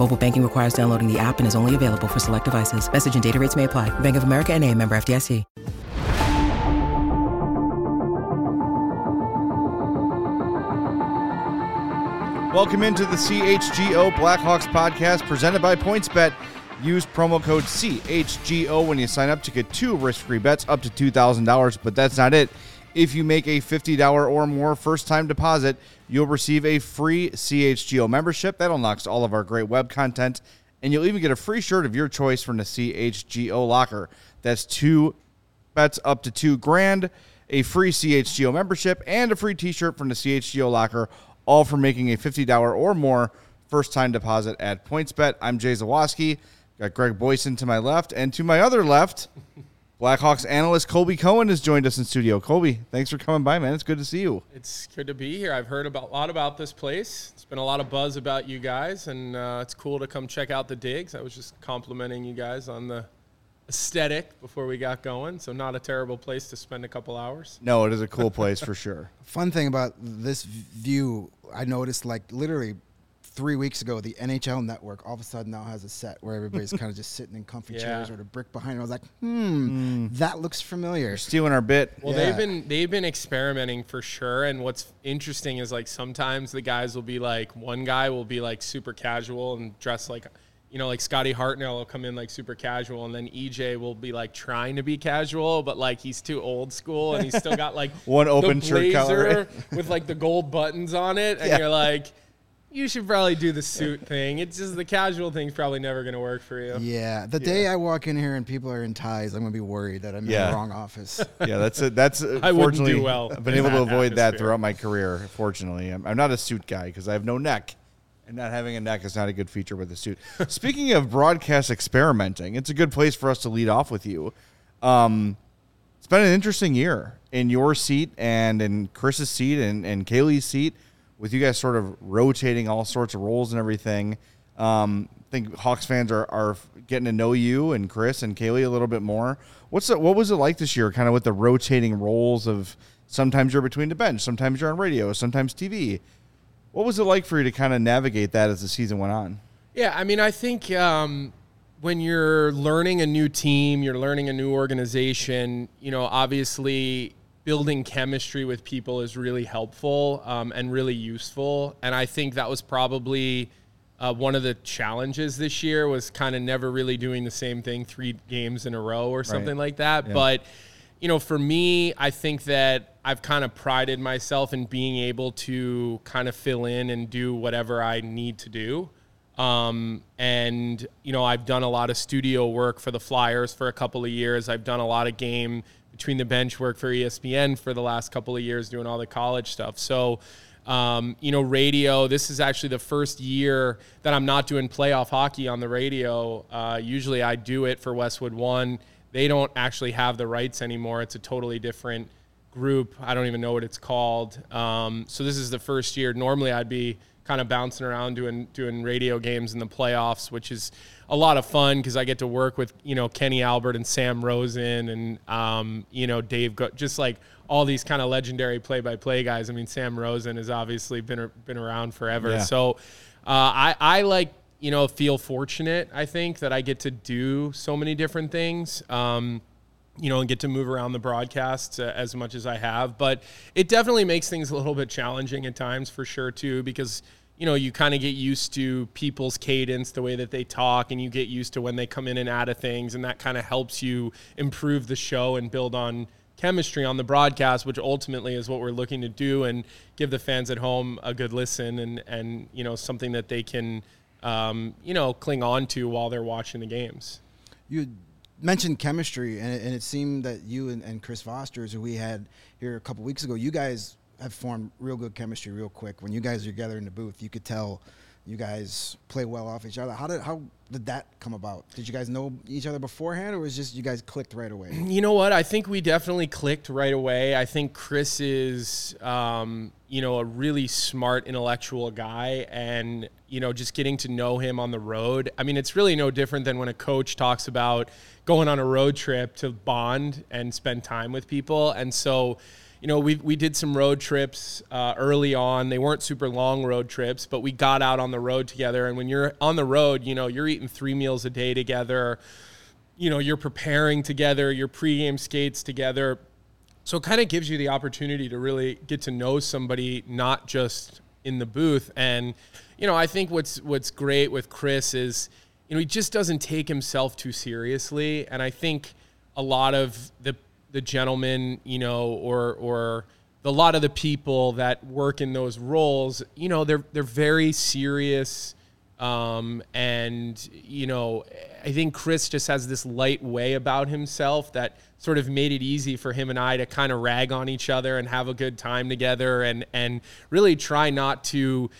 Mobile banking requires downloading the app and is only available for select devices. Message and data rates may apply. Bank of America and a member FDIC. Welcome into the CHGO Blackhawks podcast presented by PointsBet. Use promo code CHGO when you sign up to get two risk-free bets up to $2,000, but that's not it. If you make a $50 or more first-time deposit, you'll receive a free CHGO membership. That unlocks all of our great web content, and you'll even get a free shirt of your choice from the CHGO locker. That's two bets up to two grand, a free CHGO membership, and a free t-shirt from the CHGO locker, all for making a $50 or more first-time deposit at PointsBet. I'm Jay Zawaski. Got Greg Boysen to my left, and to my other left, Blackhawks analyst Colby Cohen has joined us in studio. Colby, thanks for coming by, man. It's good to see you. It's good to be here. I've heard about, a lot about this place. It's been a lot of buzz about you guys, and uh, it's cool to come check out the digs. I was just complimenting you guys on the aesthetic before we got going, so not a terrible place to spend a couple hours. No, it is a cool place for sure. Fun thing about this view, I noticed like literally three weeks ago, the NHL Network all of a sudden now has a set where everybody's kind of just sitting in comfy Yeah. chairs with a brick behind. it. I was like, hmm, that looks familiar. Stealing our bit. Well, Yeah. they've been they've been experimenting for sure. And what's interesting is like sometimes the guys will be like one guy will be like super casual and dress like you know like Scotty Hartnell will come in like super casual, and then EJ will be like trying to be casual, but like he's too old school and he's still got like One the open shirt collar, blazer with like the gold buttons on it, and Yeah. you're like. You should probably do the suit thing. It's just the casual thing's probably never going to work for you. Yeah, the day I walk in here and people are in ties, I'm gonna be worried that I'm in the wrong office. Yeah, that's it. That's wouldn't do well I've been able to that avoid that throughout my career. Fortunately, I'm, I'm not a suit guy because I have no neck, and not having a neck is not a good feature with a suit. Speaking of broadcast experimenting, it's a good place for us to lead off with you. Um, it's been an interesting year in your seat and in Chris's seat and, and Kaylee's seat, with you guys sort of rotating all sorts of roles and everything. Um, I think Hawks fans are, are getting to know you and Chris and Kaylee a little bit more. What's the, what was it like this year, kind of with the rotating roles of sometimes you're between the bench, sometimes you're on radio, sometimes TV. What was it like for you to kind of navigate that as the season went on? Yeah, I mean, I think um, when you're learning a new team, you're learning a new organization, you know, obviously building chemistry with people is really helpful um, and really useful. And I think that was probably uh, one of the challenges this year was kind of never really doing the same thing three games in a row or something like that. But you know, for me, I think that I've kind of prided myself in being able to kind of fill in and do whatever I need to do. Um, and, you know, I've done a lot of studio work for the Flyers for a couple of years. I've done a lot of game between the bench work for ESPN for the last couple of years doing all the college stuff. So, um, you know, radio, this is actually the first year that I'm not doing playoff hockey on the radio. Uh, usually I do it for Westwood One. They don't actually have the rights anymore. It's a totally different group. I don't even know what it's called. Um, so this is the first year. Normally I'd be kind of bouncing around doing doing radio games in the playoffs, which is a lot of fun because I get to work with you know Kenny Albert and Sam Rosen and um, you know Dave, Go- just like all these kind of legendary play-by-play guys. I mean, Sam Rosen has obviously been been around forever. Yeah. So uh, I I like you know feel fortunate. I think that I get to do so many different things. Um, you know, and get to move around the broadcasts uh, as much as I have. But it definitely makes things a little bit challenging at times for sure, too, because, you know, you kind of get used to people's cadence, the way that they talk, and you get used to when they come in and out of things. And that kind of helps you improve the show and build on chemistry on the broadcast, which ultimately is what we're looking to do and give the fans at home a good listen and and you know something that they can um, you know cling on to while they're watching the games. You mentioned chemistry, and it, and it seemed that you and, and Chris Vosters, who we had here a couple weeks ago, you guys have formed real good chemistry real quick. When you guys are together in the booth, you could tell you guys play well off each other. How did how did that come about? Did you guys know each other beforehand, or was just you guys clicked right away? You know what? I think we definitely clicked right away. I think Chris is, um, you know, a really smart intellectual guy, and you know, just getting to know him on the road. I mean, it's really no different than when a coach talks about going on a road trip to bond and spend time with people, and so you know, we we did some road trips uh, early on. They weren't super long road trips, but we got out on the road together. And when you're on the road, you know, you're eating three meals a day together. You know, you're preparing together. Your pregame skates together. So it kind of gives you the opportunity to really get to know somebody, not just in the booth. And you know, I think what's what's great with Chris is, you know, he just doesn't take himself too seriously. And I think a lot of the the gentleman, you know, or or a lot of the people that work in those roles, you know, they're they're very serious. Um, and you know, I think Chris just has this light way about himself that sort of made it easy for him and I to kind of rag on each other and have a good time together and and really try not to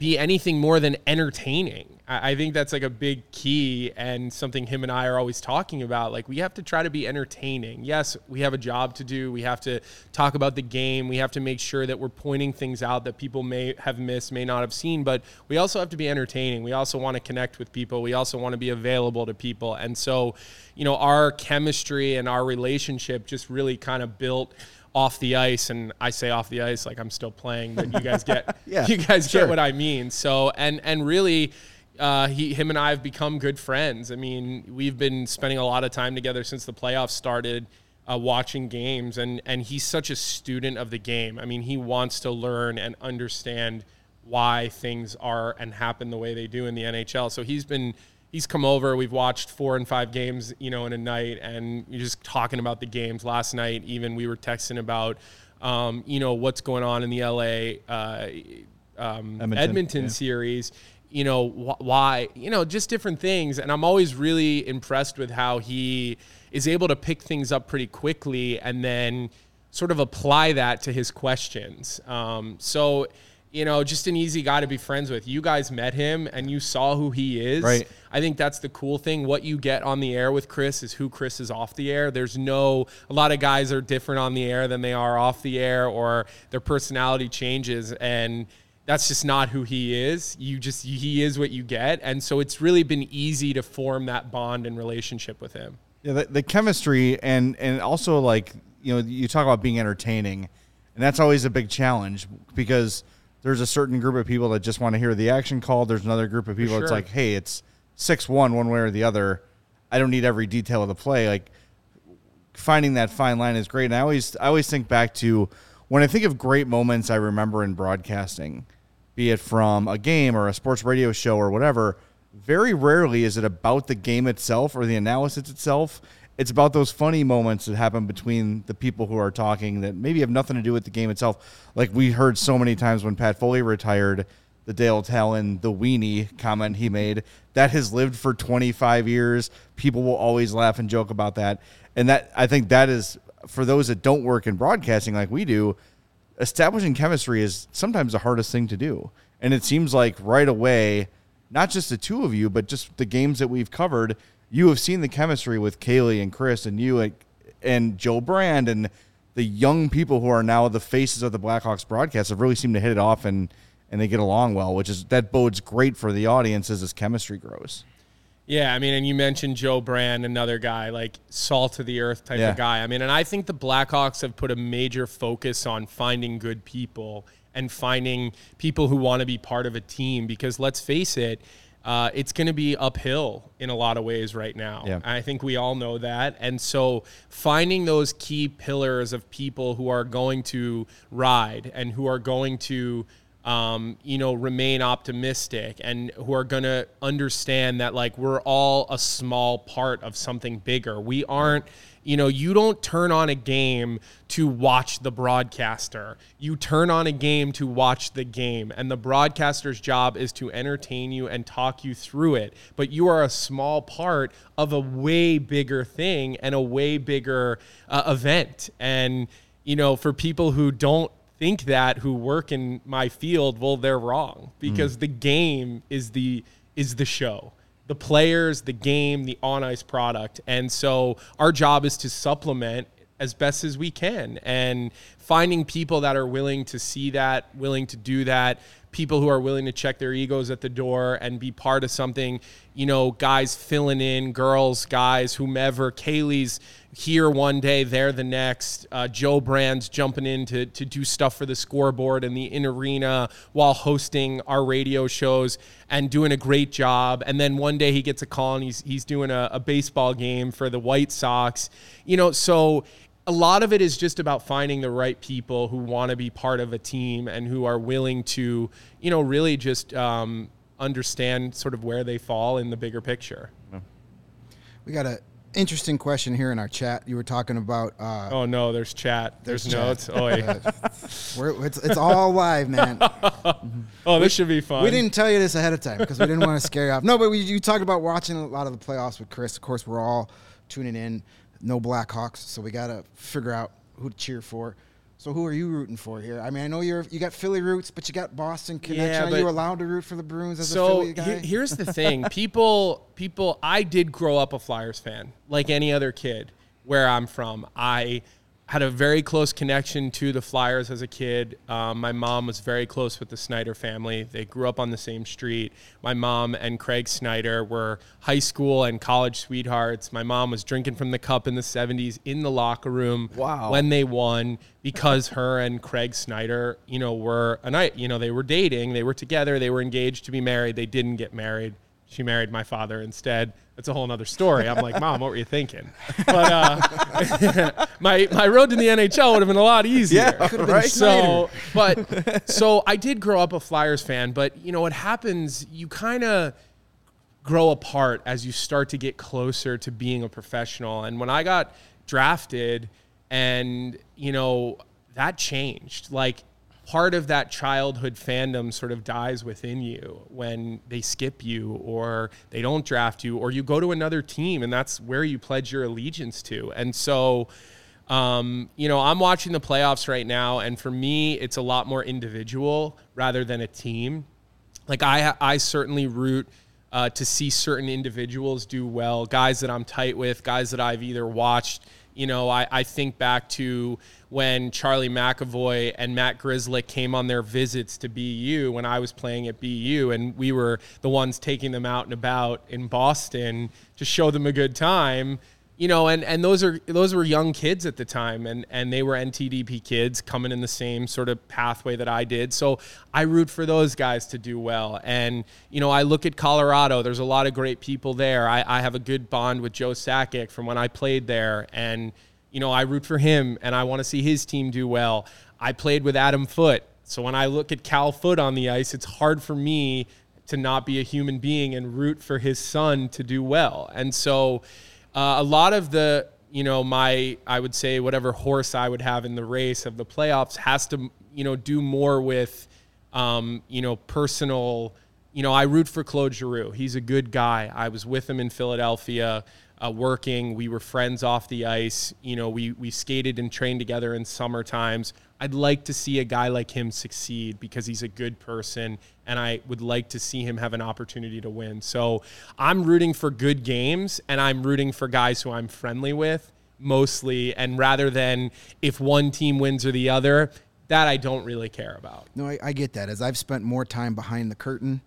be anything more than entertaining. I, think that's like a big key and something him and I are always talking about. Like we have to try to be entertaining. Yes, we have a job to do. We have to talk about the game. We have to make sure that we're pointing things out that people may have missed, may not have seen, but we also have to be entertaining. We also want to connect with people. We also want to be available to people. And so, you know, our chemistry and our relationship just really kind of built off the ice and I say off the ice like I'm still playing but you guys get yeah, you guys sure. get what I mean so and and really uh, he, him and I have become good friends. I mean, we've been spending a lot of time together since the playoffs started, uh, watching games, and and he's such a student of the game. I mean, he wants to learn and understand why things are and happen the way they do in the NHL. So he's been he's come over. We've watched four and five games, you know, in a night, and you're just talking about the games. Last night, even we were texting about, um, you know, what's going on in the LA uh, um, Edmonton, Edmonton yeah. series you know wh- why you know just different things and i'm always really impressed with how he is able to pick things up pretty quickly and then sort of apply that to his questions um, so you know just an easy guy to be friends with. You guys met him and you saw who he is. Right. I think that's the cool thing. What you get on the air with chris is who chris is off the air. There's no a lot of guys are different on the air than they are off the air or their personality changes. And that's just not who he is. You just he is what you get, and so it's really been easy to form that bond and relationship with him. Yeah, the, the chemistry and and also like you know you talk about being entertaining, and that's always a big challenge because there's a certain group of people that just want to hear the action call. There's another group of people. Sure. It's like, hey, it's six one one way or the other. I don't need every detail of the play. Like finding that fine line is great. And I always I always think back to when I think of great moments I remember in broadcasting, be it from a game or a sports radio show or whatever, very rarely is it about the game itself or the analysis itself. It's about those funny moments that happen between the people who are talking that maybe have nothing to do with the game itself. Like we heard so many times when Pat Foley retired, the Dale Tallon, the weenie comment he made, that has lived for 25 years. People will always laugh and joke about that. And that I think that is for those that don't work in broadcasting like we do, establishing chemistry is sometimes the hardest thing to do. And it seems like right away, not just the two of you, but just the games that we've covered, you have seen the chemistry with Kaylee and Chris and you and Joe Brand and the young people who are now the faces of the Blackhawks broadcast have really seemed to hit it off and and they get along well, which is that bodes great for the audience as this chemistry grows. Yeah, I mean, and you mentioned Joe Brand, another guy like salt of the earth type yeah. of guy. I mean, and I think the Blackhawks have put a major focus on finding good people and finding people who want to be part of a team because let's face it, uh, it's going to be uphill in a lot of ways right now. Yeah. I think we all know that. And so finding those key pillars of people who are going to ride and who are going to um, you know, remain optimistic and who are going to understand that like we're all a small part of something bigger. We aren't, you know, you don't turn on a game to watch the broadcaster. You turn on a game to watch the game. And the broadcaster's job is to entertain you and talk you through it. But you are a small part of a way bigger thing and a way bigger uh, event. And, you know, for people who don't think that who work in my field, well, they're wrong because mm. the game is the is the show. The players, the game, the on ice product. And so our job is to supplement as best as we can and finding people that are willing to see that, willing to do that, people who are willing to check their egos at the door and be part of something. You know, guys filling in, girls, guys, whomever. Kaylee's here one day, there the next. Uh, Joe Brand's jumping in to, to do stuff for the scoreboard and the in arena while hosting our radio shows and doing a great job. And then one day he gets a call and he's, he's doing a, a baseball game for the White Sox. You know, so a lot of it is just about finding the right people who want to be part of a team and who are willing to, you know, really just um, understand sort of where they fall in the bigger picture. We got a interesting question here in our chat. You were talking about. Uh, oh no, there's chat. There's, there's notes. Oh, we're, it's, it's all live, man. oh, this we, should be fun. We didn't tell you this ahead of time because we didn't want to scare you off. No, but we, you talked about watching a lot of the playoffs with Chris. Of course, we're all tuning in no Blackhawks, so we got to figure out who to cheer for. So who are you rooting for here? I mean, I know you're you got Philly roots, but you got Boston connection. Yeah, are you allowed to root for the Bruins as so a Philly guy? He, here's the thing: people, people. I did grow up a Flyers fan, like any other kid. Where I'm from, I had a very close connection to the Flyers as a kid. Um, my mom was very close with the Snider family. They grew up on the same street. My mom and Craig Snider were high school and college sweethearts. My mom was drinking from the cup in the 70s in the locker room wow. when they won because her and Craig Snider, you know, were a night, you know, they were dating, they were together, they were engaged to be married. They didn't get married. She married my father instead that's a whole other story. I'm like, Mom, what were you thinking? But uh, my my road to the NHL would have been a lot easier. Yeah, right. So, but so I did grow up a Flyers fan, but you know what happens? You kind of grow apart as you start to get closer to being a professional. And when I got drafted, and you know that changed. Like part of that childhood fandom sort of dies within you when they skip you or they don't draft you or you go to another team and that's where you pledge your allegiance to. And so, um, you know, I'm watching the playoffs right now, and for me, it's a lot more individual rather than a team. Like I, I certainly root uh, to see certain individuals do well, guys that I'm tight with, guys that I've either watched you know, I, I think back to when Charlie McAvoy and Matt Grzelcyk came on their visits to BU when I was playing at BU, and we were the ones taking them out and about in Boston to show them a good time you know, and, and those are those were young kids at the time, and and they were NTDP kids coming in the same sort of pathway that I did. So I root for those guys to do well. And you know, I look at Colorado. There's a lot of great people there. I, I have a good bond with Joe Sakic from when I played there, and you know, I root for him, and I want to see his team do well. I played with Adam Foote, so when I look at Cal Foote on the ice, it's hard for me to not be a human being and root for his son to do well. And so uh, a lot of the, you know, my, I would say, whatever horse I would have in the race of the playoffs has to, you know, do more with, um, you know, personal. You know, I root for Claude Giroux. He's a good guy. I was with him in Philadelphia. Uh, working. We were friends off the ice. You know, we we skated and trained together in summer times. I'd like to see a guy like him succeed because he's a good person and I would like to see him have an opportunity to win. So I'm rooting for good games and I'm rooting for guys who I'm friendly with mostly. And rather than if one team wins or the other, that I don't really care about. No, I, I get that. As I've spent more time behind the curtain,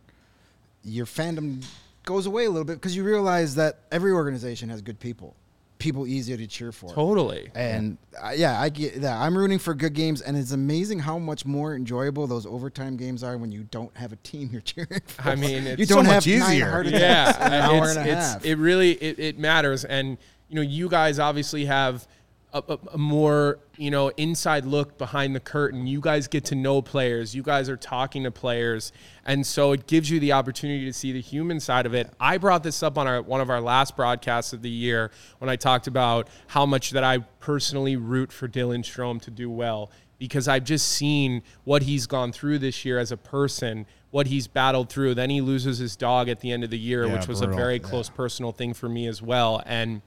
your fandom goes away a little bit because you realize that every organization has good people people easier to cheer for. Totally. And yeah. Uh, yeah, I get that. I'm rooting for good games, and it's amazing how much more enjoyable those overtime games are when you don't have a team you're cheering for. I mean, you don't so have easier. heart yeah, an hour it's, and a it's, half. It really it, it matters, and you know, you guys obviously have a, a, a, more you know inside look behind the curtain. You guys get to know players. You guys are talking to players. And so it gives you the opportunity to see the human side of it. I brought this up on our one of our last broadcasts of the year when i talked about how much that i personally root for dylan strome to do well because i've just seen what he's gone through this year as a person what he's battled through. Then he loses his dog at the end of the year Yeah, which was brutal. a very close personal thing for me as well. And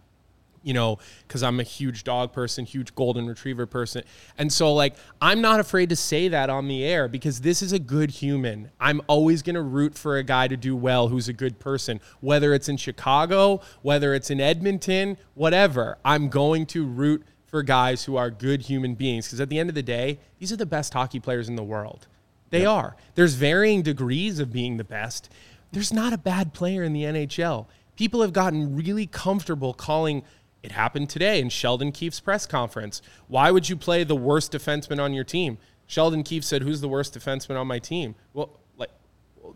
you know, because I'm a huge dog person, huge golden retriever person. And so, like, I'm not afraid to say that on the air because this is a good human. I'm always going to root for a guy to do well who's a good person, whether it's in Chicago, whether it's in Edmonton, whatever. I'm going to root for guys who are good human beings because at the end of the day, these are the best hockey players in the world. They are. There's varying degrees of being the best. There's not a bad player in the NHL. People have gotten really comfortable calling it happened today in Sheldon Keefe's press conference. Why would you play the worst defenseman on your team? Sheldon Keefe said, "Who's the worst defenseman on my team?" Well, like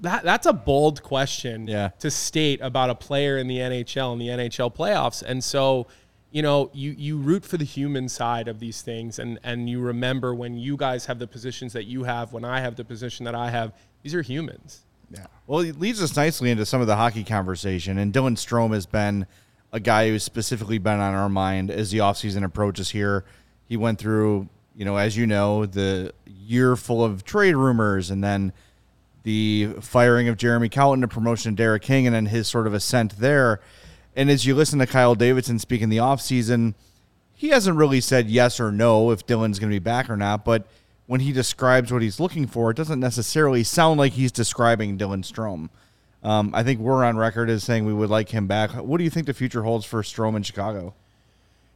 that that's a bold question Yeah. to state about a player in the NHL and the NHL playoffs. And so, you know, you you root for the human side of these things and and you remember when you guys have the positions that you have, when I have the position that I have, these are humans. Yeah. Well, it leads us nicely into some of the hockey conversation. And Dylan Strome has been a guy who's specifically been on our mind as the offseason approaches here. He went through, you know, as you know, the year full of trade rumors and then the firing of Jeremy Colliton, the promotion of Derek King, and then his sort of ascent there. And as you listen to Kyle Davidson speak in the offseason, he hasn't really said yes or no if Dylan's going to be back or not, but when he describes what he's looking for, it doesn't necessarily sound like he's describing Dylan Strome. Um, I think we're on record as saying we would like him back. What do you think the future holds for Strome in Chicago?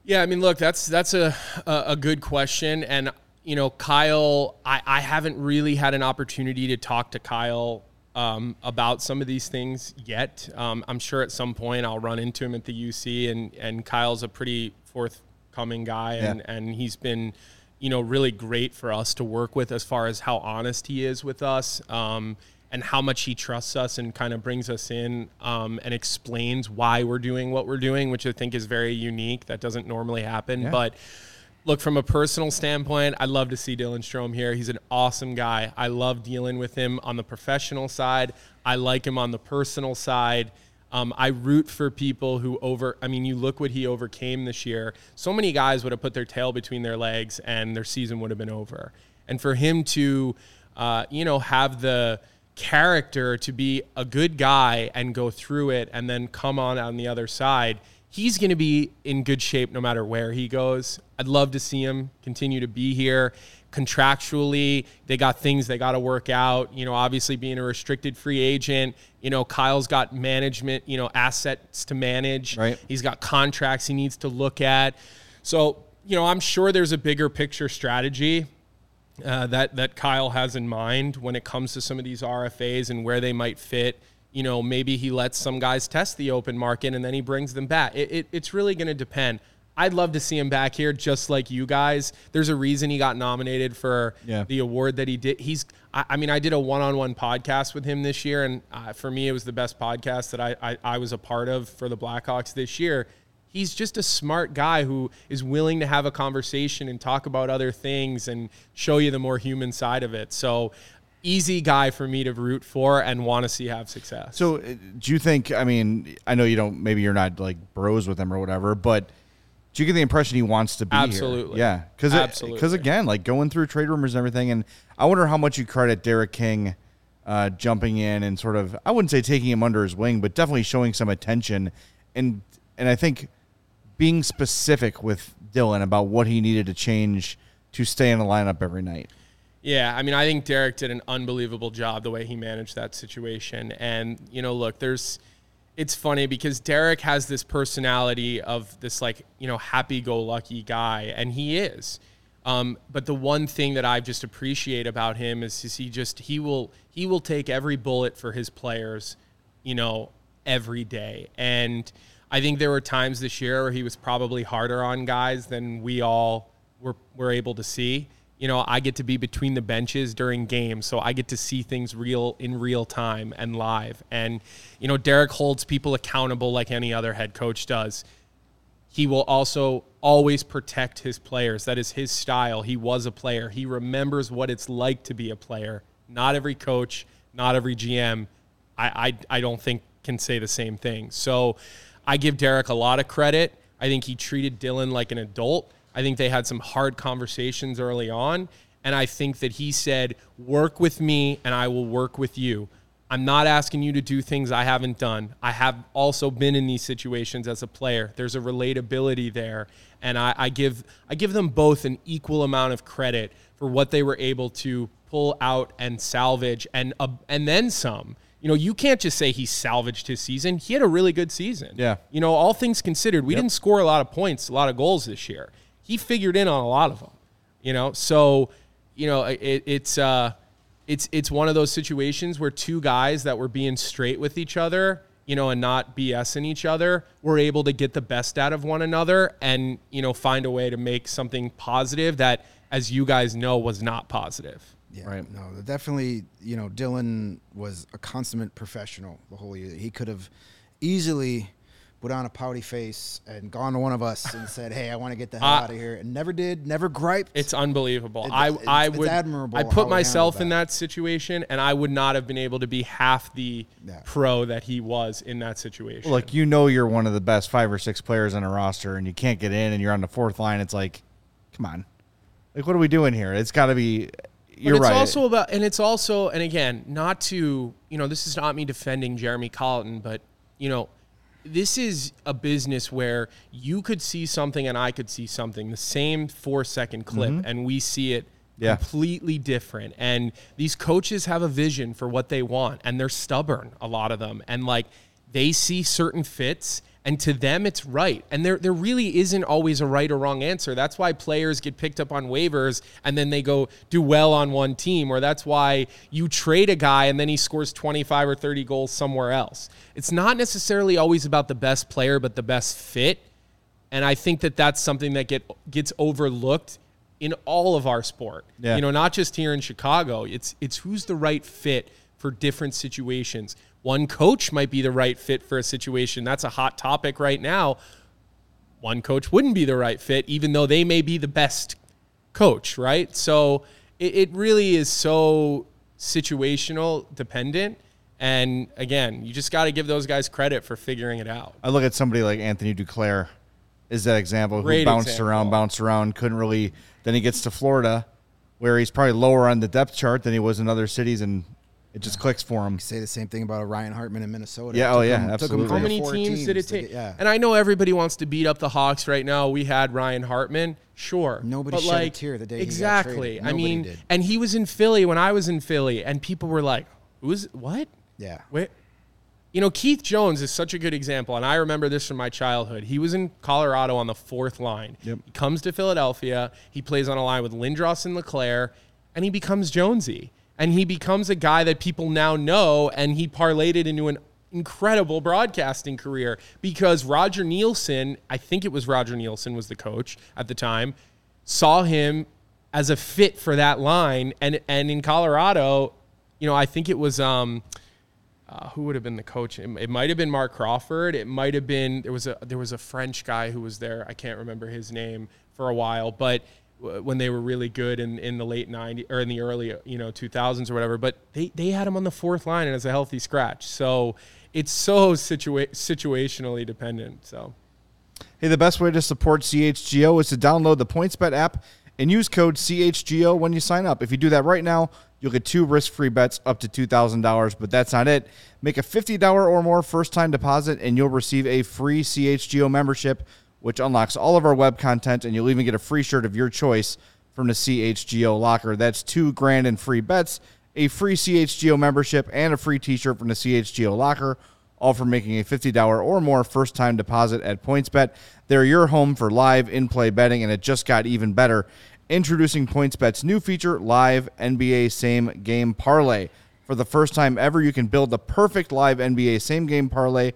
Yeah, I mean, look, that's that's a a, good question, and you know, Kyle, I, I haven't really had an opportunity to talk to Kyle um, about some of these things yet. Um, I'm sure at some point I'll run into him at the UC, and and Kyle's a pretty forthcoming guy, and Yeah. and he's been, you know, really great for us to work with as far as how honest he is with us. Um, and how much he trusts us and kind of brings us in um, and explains why we're doing what we're doing, which I think is very unique. That doesn't normally happen. But look, from a personal standpoint, I'd love to see Dylan Strome here. He's an awesome guy. I love dealing with him on the professional side. I like him on the personal side. Um, I root for people who over. I mean, you look what he overcame this year. So many guys would have put their tail between their legs and their season would have been over. And for him to, uh, you know, have the character to be a good guy and go through it and then come on on the other side, he's going to be in good shape no matter where he goes. I'd love to see him continue to be here. Contractually, they got things they got to work out. You know, obviously being a restricted free agent, you know, Kyle's got management, you know, assets to manage. Right. He's got contracts he needs to look at. So, you know, I'm sure there's a bigger picture strategy uh, that that Kyle has in mind when it comes to some of these RFAs and where they might fit. You know, maybe he lets some guys test the open market and then he brings them back. It, it, it's really going to depend. I'd love to see him back here, just like you guys. There's a reason he got nominated for Yeah. the award that he did. He's, I, I mean, I did a one-on-one podcast with him this year, and uh, for me, it was the best podcast that I, I, I was a part of for the Blackhawks this year he's just a smart guy who is willing to have a conversation and talk about other things and show you the more human side of it. So easy guy for me to root for and want to see have success. So, uh, do you think? I mean, I know you don't. Maybe you're not like bros with him or whatever, but do you get the impression he wants to be here? Absolutely. Yeah, because Absolutely. because again, like going through trade rumors and everything, and I wonder how much you credit Derek King uh, jumping in and sort of I wouldn't say taking him under his wing, but definitely showing some attention, and and I think being specific with Dylan about what he needed to change to stay in the lineup every night. Yeah, I mean, I think Derek did an unbelievable job the way he managed that situation. And, you know, look, there's, it's funny because Derek has this personality of this, like, you know, happy go lucky guy, and he is. Um, but the one thing that I just appreciate about him is, is he just, he will, he will take every bullet for his players, you know, every day. And I think there were times this year where he was probably harder on guys than we all were, were able to see you know, I get to be between the benches during games, so I get to see things real in real time and live. And you know, Derek holds people accountable like any other head coach does. he will also always protect his players. That is his style. He was a player. He remembers what it's like to be a player. Not every coach, not every GM, I, I, I don't think can say the same thing. So I give Derek a lot of credit. I think he treated Dylan like an adult. I think they had some hard conversations early on. And I think that he said, work with me and I will work with you. I'm not asking you to do things I haven't done. I have also been in these situations as a player. There's a relatability there. And I, I give I give them both an equal amount of credit for what they were able to pull out and salvage and uh, and then some. You know, you can't just say he salvaged his season. He had a really good season. Yeah. You know, all things considered, we Yep. didn't score a lot of points, a lot of goals this year. He figured in on a lot of them. You know, so you know it, it's uh, it's it's one of those situations where two guys that were being straight with each other, you know, and not BSing each other, were able to get the best out of one another and you know find a way to make something positive that, as you guys know, was not positive. Yeah, Right. No, definitely. You know, Dylan was a consummate professional the whole year. He could have easily put on a pouty face and gone to one of us and said, "Hey, I want to get the hell Uh, out of here," and never did, never griped. It's unbelievable. It- I it's- I it's would admirable I put myself in that. that situation, and I would not have been able to be half the Yeah. pro that he was in that situation. Like you know you're one of the best five or six players on a roster and you can't get in and you're on the fourth line. It's like, come on. Like what are we doing here? It's gotta be you're but it's right. also about, and it's also, and again, not to, you know, this is not me defending Jeremy Colliton, but you know, this is a business where you could see something and I could see something, the same four second clip, and we see it Mm-hmm. Yeah. completely different. And these coaches have a vision for what they want, and they're stubborn, a lot of them, and like they see certain fits. And to them, it's right. And there, there really isn't always a right or wrong answer. That's why players get picked up on waivers and then they go do well on one team, or that's why you trade a guy and then he scores 25 or 30 goals somewhere else. It's not necessarily always about the best player, but the best fit. And I think that that's something that get gets overlooked in all of our sport. Yeah. You know, not just here in Chicago. It's it's who's the right fit for different situations. One coach might be the right fit for a situation. That's a hot topic right now. One coach wouldn't be the right fit, even though they may be the best coach, right? So it, it really is so situational dependent. And again, you just got to give those guys credit for figuring it out. I look at somebody like Anthony Duclair is that example who bounced example. around, bounced around, couldn't really. Then he gets to Florida, where he's probably lower on the depth chart than he was in other cities, and it just clicks for him. say the same thing about Ryan Hartman in Minnesota. Yeah, It oh, yeah, him- took him absolutely. How many four teams, did it take? get- yeah. And I know everybody wants to beat up the Hawks right now. We had Ryan Hartman, sure. Nobody but shed a tear the day he got exactly. I mean, did. and he was in Philly when I was in Philly, and people were like, "Who's what?" yeah. Wait, you know, Keith Jones is such a good example, and I remember this from my childhood. He was in Colorado on the fourth line. Yep. He comes to Philadelphia. He plays on a line with Lindros and LeClair, and he becomes Jonesy. And he becomes a guy that people now know, and he parlayed it into an incredible broadcasting career because Roger Neilson, I think it was Roger Neilson was the coach at the time, saw him as a fit for that line. And and in Colorado, you know, I think it was um uh, who would have been the coach? It, it might have been Marc Crawford. It might have been there was a there was a French guy who was there. I can't remember his name for a while, but when they were really good in, in the late 90s or in the early you know 2000s or whatever, but they they had him on the fourth line and as a healthy scratch. So it's so situa- situationally dependent. So Hey, the best way to support CHGO is to download the PointsBet app and use code CHGO when you sign up. If you do that right now, you'll get two risk-free bets up to $2,000, but that's not it. Make a $50 or more first-time deposit and you'll receive a free CHGO membership which unlocks all of our web content and you'll even get a free shirt of your choice from the CHGO locker. That's 2 grand in free bets, a free CHGO membership and a free t-shirt from the CHGO locker all for making a $50 or more first time deposit at PointsBet. They're your home for live in play betting, and it just got even better. Introducing PointsBet's new feature, Live NBA Same Game Parlay. For the first time ever, you can build the perfect live NBA same game parlay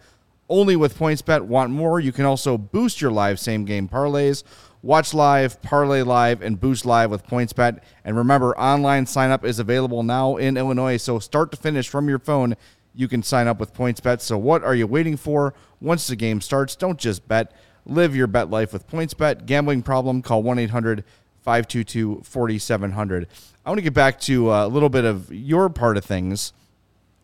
only with PointsBet. Want more? You can also boost your live same game parlays. Watch live, parlay live, and boost live with PointsBet. And remember, online sign up is available now in Illinois. So start to finish from your phone, you can sign up with PointsBet. So what are you waiting for? Once the game starts, don't just bet. Live your bet life with PointsBet. Gambling problem? Call 1 800 522 4700. I want to get back to uh, a little bit of your part of things.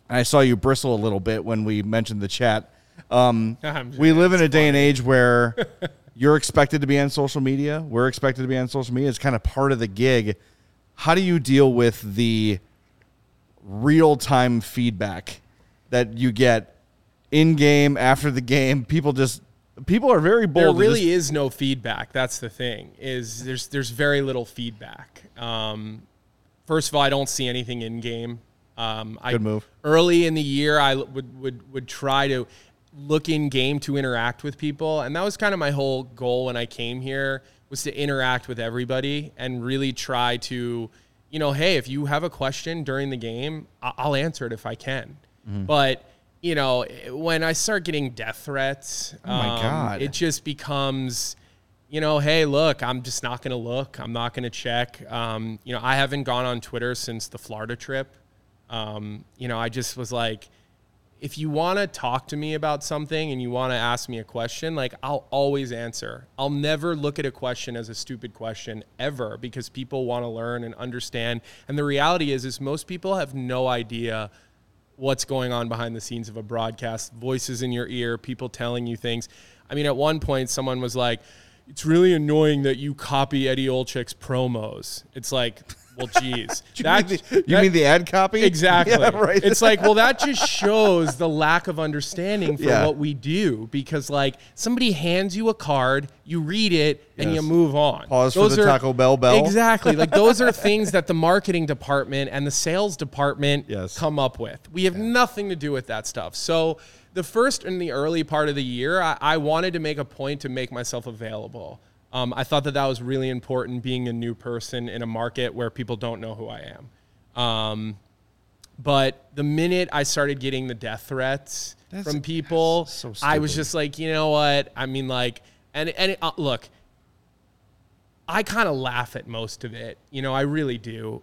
I saw you bristle a little bit when we mentioned the chat. Um, we live in a day and age where you're expected to be on social media. We're expected to be on social media. It's kind of part of the gig. How do you deal with the real time feedback that you get in game after the game? People just people are very bold. There really is no feedback. That's the thing. Is there's there's very little feedback. Um, first of all, I don't see anything in game. Um, I, Good move. Early in the year, I would would would try to look in game to interact with people, and that was kind of my whole goal when I came here was to interact with everybody and really try to, you know, hey, if you have a question during the game, I'll answer it if I can. Mm-hmm. But you know, when I start getting death threats, Oh my um, God. it just becomes you know hey look i'm just not going to look i'm not going to check um, you know i haven't gone on twitter since the florida trip um, you know i just was like if you want to talk to me about something and you want to ask me a question like i'll always answer i'll never look at a question as a stupid question ever because people want to learn and understand and the reality is is most people have no idea what's going on behind the scenes of a broadcast, voices in your ear, people telling you things. I mean, at one point, someone was like, "It's really annoying that you copy Eddie Olczyk's promos." It's like, well, geez, You, mean, the, you that- mean the ad copy? Exactly. Yeah, right. It's like, well, that just shows the lack of understanding for Yeah. what we do because, like, somebody hands you a card, you read it, and you move on. Pause for the Taco Bell bell. Exactly. Like, those are things that the marketing department and the sales department Yes. come up with. We have nothing to do with that stuff. So, the first in the early part of the year, I, I wanted to make a point to make myself available. Um, I thought that that was really important being a new person in a market where people don't know who I am. Um, but the minute I started getting the death threats That's- from people, so I was just like, you know what? I mean, like, and and it, uh, look, I kind of laugh at most of it. You know, I really do.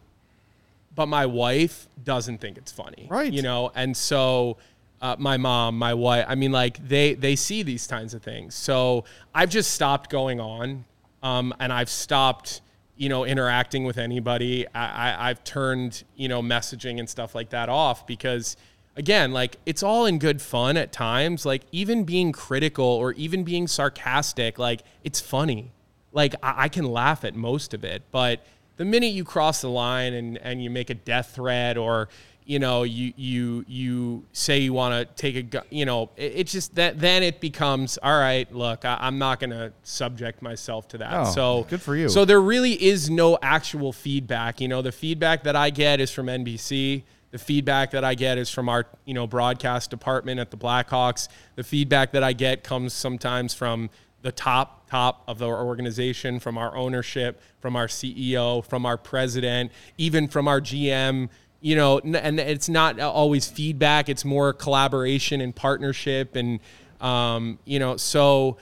But my wife doesn't think it's funny, Right. You know, and so uh, my mom, my wife, I mean, like they they see these kinds of things. So I've just stopped going on, um, and I've stopped, you know, interacting with anybody. I, I I've turned you know messaging and stuff like that off because again, like it's all in good fun at times. Like even being critical or even being sarcastic, like it's funny. Like I, I can laugh at most of it, but the minute you cross the line and, and you make a death threat or you know you you you say you want to take a gu- you know it, it's just that then it becomes all right look I, i'm not going to subject myself to that. Oh, so good for you. so there really is no actual feedback you know the feedback that i get is from nbc the feedback that i get is from our you know broadcast department at the blackhawks. The feedback that i get comes sometimes from the top top of the organization from our ownership from our ceo from our president even from our gm you know and it's not always feedback it's more collaboration and partnership and um, you know so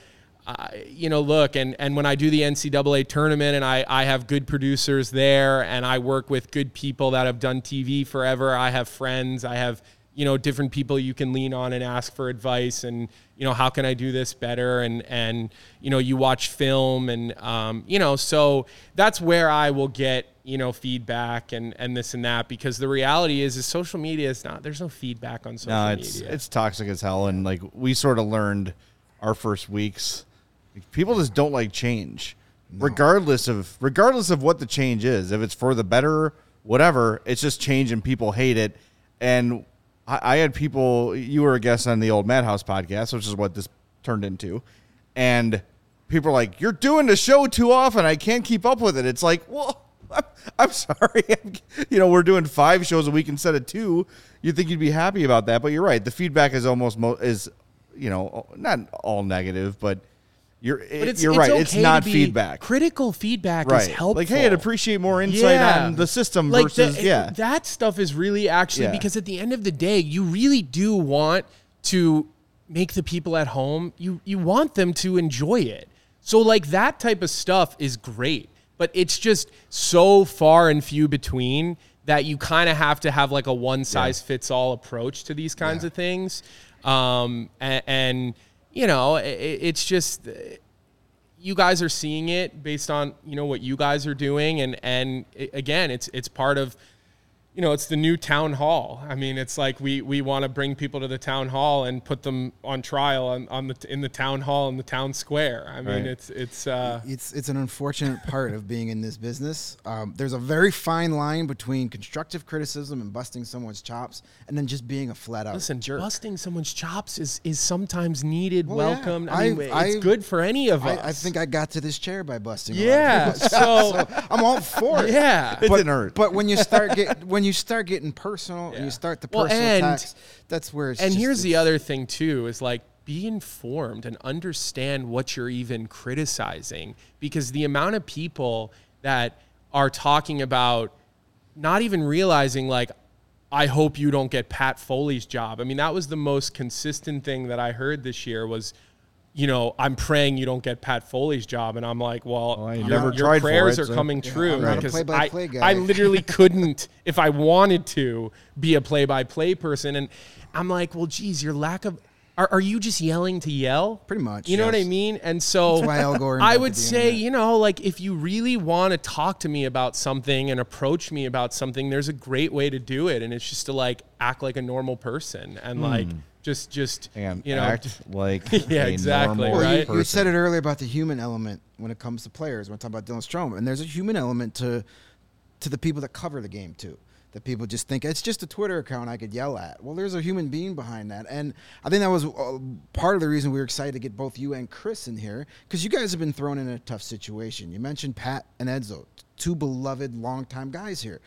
uh, you know look and and when i do the ncaa tournament and i i have good producers there and i work with good people that have done tv forever i have friends i have you know different people you can lean on and ask for advice and you know how can i do this better and and you know you watch film and um, you know so that's where i will get you know feedback and and this and that because the reality is is social media is not there's no feedback on social No, it's media it's toxic as hell, and like we sort of learned our first weeks, people just don't like change, regardless of regardless of what the change is. If it's for the better, whatever, it's just change, and people hate it. And I, I had people. You were a guest on the old Madhouse podcast, which is what this turned into, and people are like, "You're doing the show too often. I can't keep up with it." It's like, well. I'm, I'm sorry. you know, we're doing five shows a week instead of two. You'd think you'd be happy about that, but you're right. The feedback is almost mo- is, you know, not all negative, but you're But you're right. okay It's not feedback, Critical feedback is helpful. Like, hey, I'd appreciate more insight on the system Like, versus the- yeah. That stuff is really actually Yeah. because at the end of the day, you really do want to make the people at home. You you want them to enjoy it. So like that type of stuff is great, but it's just so far and few between that you kind of have to have like a one size fits all approach to these kinds of things. Um, and, and you know, it, it's just uh, you guys are seeing it based on you know what you guys are doing, and and again, it's it's part of you know, it's the new town hall. I mean, it's like we we want to bring people to the town hall and put them on trial on, on the in the town hall in the town square. I mean, Right. it's it's uh, it's it's an unfortunate part of being in this business. Um, there's a very fine line between constructive criticism and busting someone's chops, and then just being a flat out listen. jerk. Busting someone's chops is is sometimes needed, Well, yeah. welcomed. I mean, I- it's I- good for any of us. I, I think I got to this chair by busting. a lot of Yeah. people's So I'm all for it. yeah. It but, didn't hurt. But when you start get when you start getting personal and you start the Well, personal and- attacks, that's where it's. and just- here's the other thing too is like be informed and understand what you're even criticizing because the amount of people that are talking about not even realizing like I hope you don't get Pat Foley's job. I mean, that was the most consistent thing that I heard this year was you know, I'm praying you don't get Pat Foley's job, and I'm like, well, Well, I your, never your tried prayers it, are so- coming Yeah, true I'm because play-by-play I. I literally couldn't, if I wanted to, be a play-by-play person. And I'm like, well, geez, your lack of are, are you just yelling to yell? Pretty much, You know what I mean? And so That's why Al Gore I would say, you know, like if you really want to talk to me about something and approach me about something, there's a great way to do it, and it's just to like act like a normal person and hmm. like just just and you know act like Yeah, a exactly, normal Well, you, you said it earlier about the human element when it comes to players. When I talk about Dylan Strome, and there's a human element to to the people that cover the game too. That people just think it's just a Twitter account I could yell at. Well, there's a human being behind that, and I think that was uh, part of the reason we were excited to get both you and Chris in here because you guys have been thrown in a tough situation. You mentioned Pat and Edzo, two beloved, longtime guys here.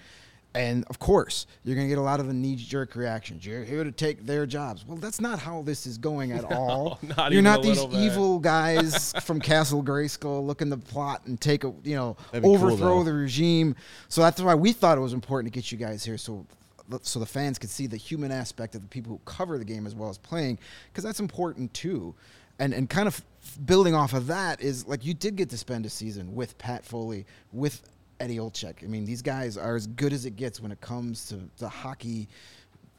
And of course, you're going to get a lot of the knee jerk reactions. You're here to take their jobs. Well, that's not how this is going at all. not you're not these evil guys from Castle Grayskull looking to plot and take a, you know, That'd cool, overthrow the regime. So that's why we thought it was important to get you guys here so so the fans could see the human aspect of the people who cover the game as well as playing because that's important too. And and kind of building off of that is like you did get to spend a season with Pat Foley, with Eddie Olczyk. I mean, these guys are as good as it gets when it comes to the hockey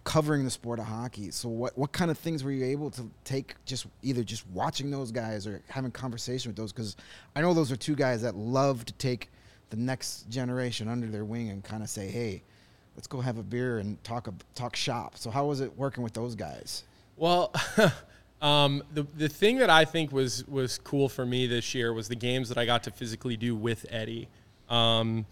covering the sport of hockey. So what what kind of things were you able to take just either just watching those guys or having conversation with those cuz I know those are two guys that love to take the next generation under their wing and kind of say, "Hey, let's go have a beer and talk a, talk shop." So how was it working with those guys? Well, um, the the thing that I think was was cool for me this year was the games that I got to physically do with Eddie. Um,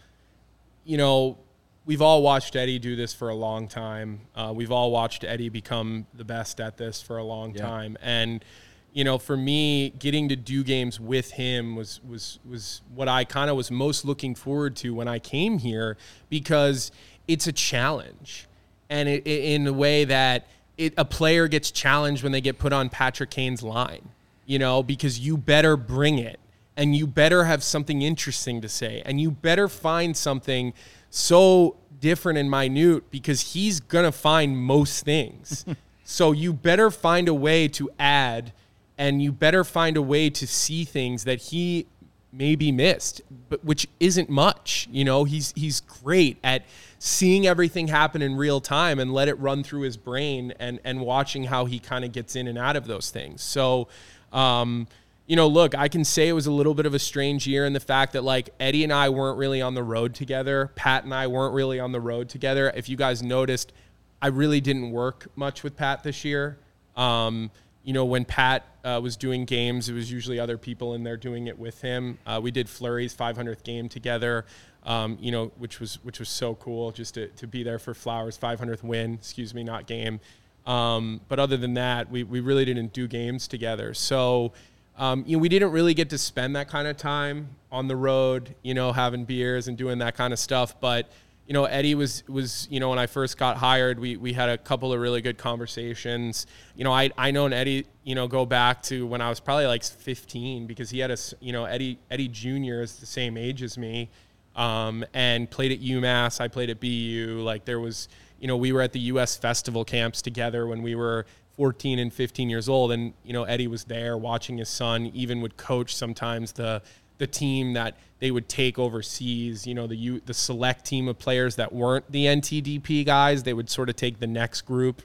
you know, we've all watched Eddie do this for a long time. Uh, we've all watched Eddie become the best at this for a long time, and you know, for me, getting to do games with him was was was what I kind of was most looking forward to when I came here because it's a challenge, and it, it, in a way that it, a player gets challenged when they get put on Patrick Kane's line, you know, because you better bring it and you better have something interesting to say and you better find something so different and minute because he's going to find most things. so you better find a way to add and you better find a way to see things that he maybe missed, but which isn't much. You know, he's he's great at seeing everything happen in real time and let it run through his brain and and watching how he kind of gets in and out of those things. So, um, you know, look, I can say it was a little bit of a strange year in the fact that like Eddie and I weren't really on the road together. Pat and I weren't really on the road together. If you guys noticed, I really didn't work much with Pat this year. Um, you know, when Pat uh, was doing games, it was usually other people in there doing it with him. Uh, we did Fleury's 500th game together, um, you know, which was which was so cool just to, to be there for Flowers' 500th win. Excuse me, not game. Um, but other than that, we, we really didn't do games together. So, um, you know, we didn't really get to spend that kind of time on the road, you know, having beers and doing that kind of stuff. But you know, Eddie was was you know when I first got hired, we we had a couple of really good conversations. You know, I I known Eddie, you know, go back to when I was probably like 15 because he had a you know Eddie Eddie Jr. is the same age as me, um, and played at UMass. I played at BU. Like there was, you know, we were at the U.S. festival camps together when we were 14 and 15 years old, and you know Eddie was there watching his son. Even would coach sometimes the the team that they would take overseas. You know, the the select team of players that weren't the NTDP guys. They would sort of take the next group.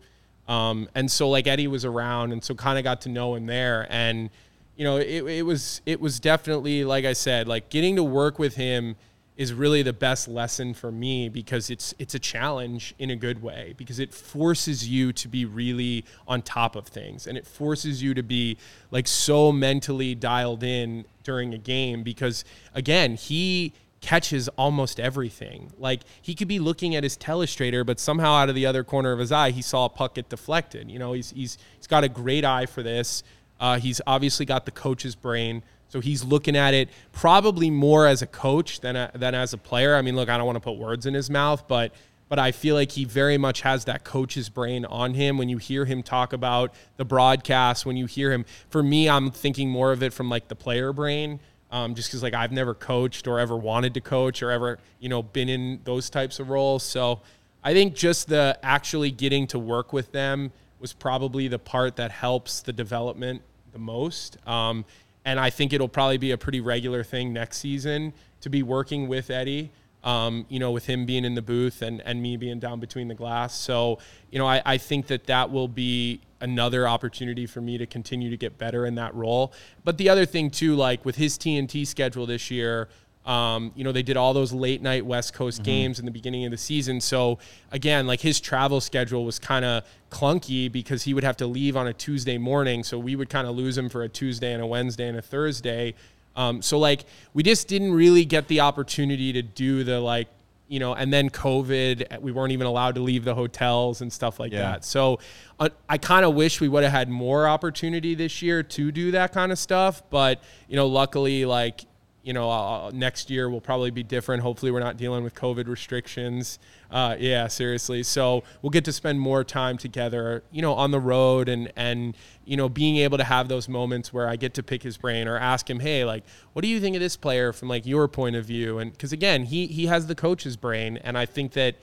Um, and so like Eddie was around, and so kind of got to know him there, and you know it, it was it was definitely like I said, like getting to work with him is really the best lesson for me because it's it's a challenge in a good way because it forces you to be really on top of things and it forces you to be like so mentally dialed in during a game because again he catches almost everything. Like he could be looking at his telestrator but somehow out of the other corner of his eye he saw a puck get deflected. You know he's he's he's got a great eye for this. Uh, he's obviously got the coach's brain so he's looking at it probably more as a coach than a, than as a player. I mean, look, I don't want to put words in his mouth, but but I feel like he very much has that coach's brain on him. When you hear him talk about the broadcast, when you hear him, for me, I'm thinking more of it from like the player brain. Um, just because like I've never coached or ever wanted to coach or ever you know been in those types of roles. So I think just the actually getting to work with them was probably the part that helps the development the most. Um, and I think it'll probably be a pretty regular thing next season to be working with Eddie. Um, you know, with him being in the booth and, and me being down between the glass. So, you know, I, I think that that will be another opportunity for me to continue to get better in that role. But the other thing, too, like with his TNT schedule this year, um, you know, they did all those late night West Coast mm-hmm. games in the beginning of the season. So again, like his travel schedule was kind of clunky because he would have to leave on a Tuesday morning. So we would kind of lose him for a Tuesday and a Wednesday and a Thursday. Um, so like we just didn't really get the opportunity to do the like you know, and then COVID, we weren't even allowed to leave the hotels and stuff like yeah. that. So uh, I kind of wish we would have had more opportunity this year to do that kind of stuff. But, you know, luckily, like, you know, uh, next year will probably be different. Hopefully, we're not dealing with COVID restrictions. Uh, yeah, seriously. So we'll get to spend more time together, you know, on the road and and you know, being able to have those moments where I get to pick his brain or ask him, hey, like, what do you think of this player from like your point of view? And because again, he he has the coach's brain, and I think that,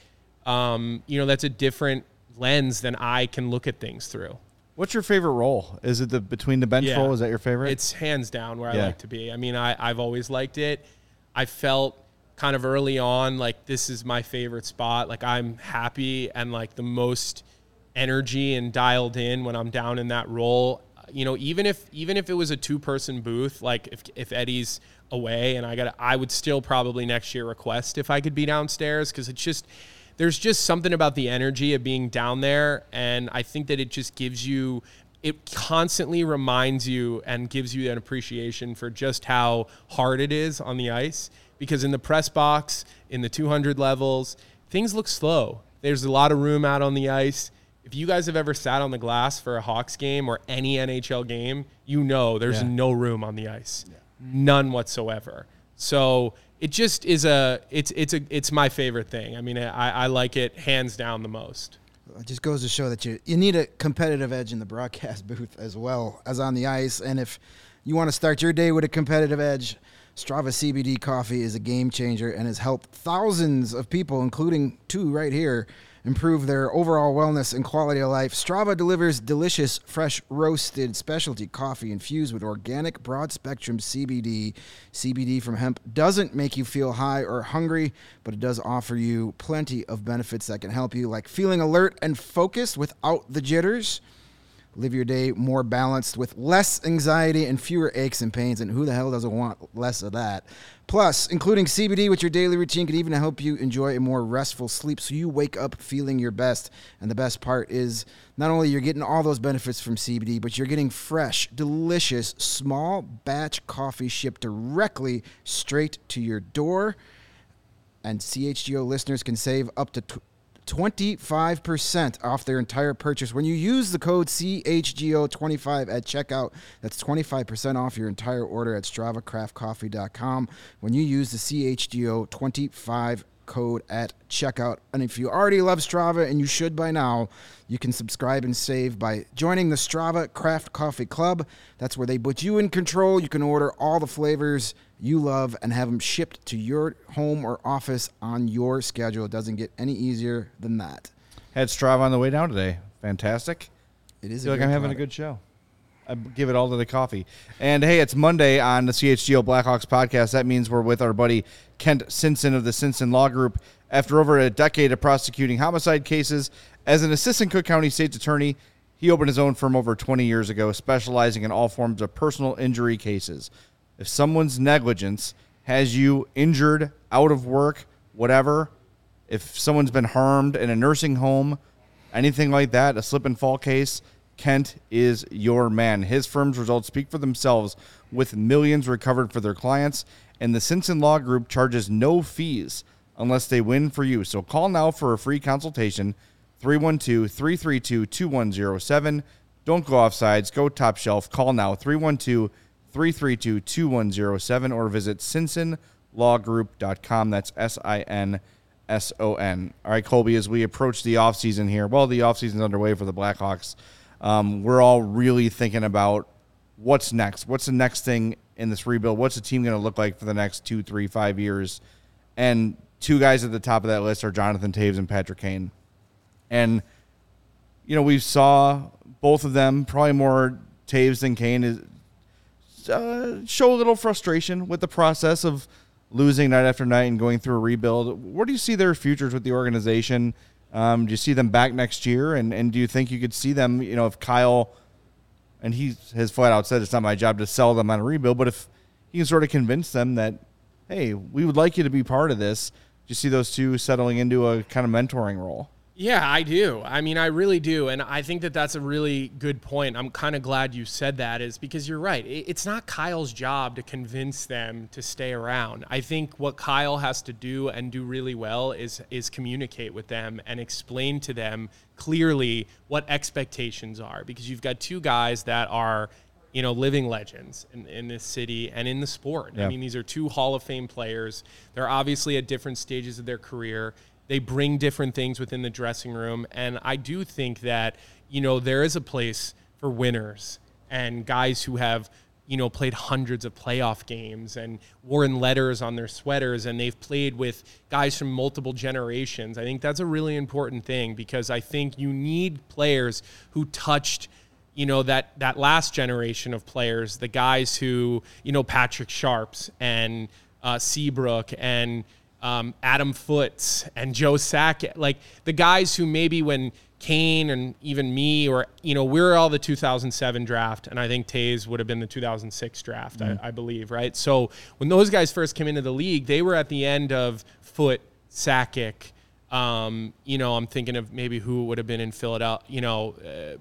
um, you know, that's a different lens than I can look at things through. What's your favorite role? Is it the between the bench yeah. role? Is that your favorite? It's hands down where yeah. I like to be. I mean, I, I've always liked it. I felt kind of early on like this is my favorite spot. Like I'm happy and like the most energy and dialed in when I'm down in that role. You know, even if even if it was a two person booth, like if if Eddie's away and I got I would still probably next year request if I could be downstairs because it's just there's just something about the energy of being down there. And I think that it just gives you, it constantly reminds you and gives you an appreciation for just how hard it is on the ice. Because in the press box, in the 200 levels, things look slow. There's a lot of room out on the ice. If you guys have ever sat on the glass for a Hawks game or any NHL game, you know there's yeah. no room on the ice. Yeah. None whatsoever. So it just is a it's it's a it's my favorite thing. I mean, I, I like it hands down the most. It just goes to show that you you need a competitive edge in the broadcast booth as well as on the ice. And if you want to start your day with a competitive edge, Strava CBD coffee is a game changer and has helped thousands of people, including two right here, improve their overall wellness and quality of life. Strava delivers delicious, fresh roasted specialty coffee infused with organic, broad spectrum CBD. CBD from hemp doesn't make you feel high or hungry, but it does offer you plenty of benefits that can help you, like feeling alert and focused without the jitters live your day more balanced with less anxiety and fewer aches and pains. And who the hell doesn't want less of that? Plus, including CBD with your daily routine can even help you enjoy a more restful sleep so you wake up feeling your best. And the best part is not only you're getting all those benefits from CBD, but you're getting fresh, delicious, small batch coffee shipped directly straight to your door. And CHGO listeners can save up to 25% off their entire purchase when you use the code CHGO25 at checkout. That's 25% off your entire order at StravaCraftCoffee.com when you use the CHGO25 code at checkout. And if you already love Strava, and you should by now, you can subscribe and save by joining the Strava Craft Coffee Club. That's where they put you in control. You can order all the flavors you love and have them shipped to your home or office on your schedule. It doesn't get any easier than that. Had Strava on the way down today. Fantastic. It is. I feel like I'm having a good show. I give it all to the coffee. And hey, it's Monday on the CHGO Blackhawks podcast. That means we're with our buddy Kent Simpson of the Simpson Law Group. After over a decade of prosecuting homicide cases as an assistant Cook County State's attorney, he opened his own firm over 20 years ago, specializing in all forms of personal injury cases. If someone's negligence has you injured, out of work, whatever, if someone's been harmed in a nursing home, anything like that, a slip and fall case, Kent is your man. His firm's results speak for themselves with millions recovered for their clients, and the Simpson Law Group charges no fees unless they win for you. So call now for a free consultation 312 332 2107. Don't go off sides, go top shelf. Call now 312 332 2107 or visit simpsonlawgroup.com. That's S I N S O N. All right, Colby, as we approach the offseason here, well, the offseason's underway for the Blackhawks. Um, we're all really thinking about what's next. What's the next thing in this rebuild? What's the team going to look like for the next two, three, five years? And two guys at the top of that list are Jonathan Toews and Patrick Kane. And, you know, we saw both of them, probably more Toews than Kane, is, uh, show a little frustration with the process of losing night after night and going through a rebuild. Where do you see their futures with the organization? Um, do you see them back next year? And, and do you think you could see them, you know, if Kyle, and he has flat out said it's not my job to sell them on a rebuild, but if he can sort of convince them that, hey, we would like you to be part of this, do you see those two settling into a kind of mentoring role? Yeah, I do. I mean, I really do. And I think that that's a really good point. I'm kind of glad you said that, is because you're right. It's not Kyle's job to convince them to stay around. I think what Kyle has to do and do really well is, is communicate with them and explain to them clearly what expectations are. Because you've got two guys that are you know, living legends in, in this city and in the sport. Yeah. I mean, these are two Hall of Fame players. They're obviously at different stages of their career. They bring different things within the dressing room. And I do think that, you know, there is a place for winners and guys who have, you know, played hundreds of playoff games and worn letters on their sweaters and they've played with guys from multiple generations. I think that's a really important thing because I think you need players who touched you know that that last generation of players, the guys who you know Patrick Sharps and uh, Seabrook and um, Adam Foote and Joe Sakic, like the guys who maybe when Kane and even me, or you know, we're all the 2007 draft, and I think Toews would have been the 2006 draft, mm I, I, believe, right? So when those guys first came into the league, they were at the end of Foote, Sakic. Um, you know, I'm thinking of maybe who would have been in Philadelphia. You know, uh,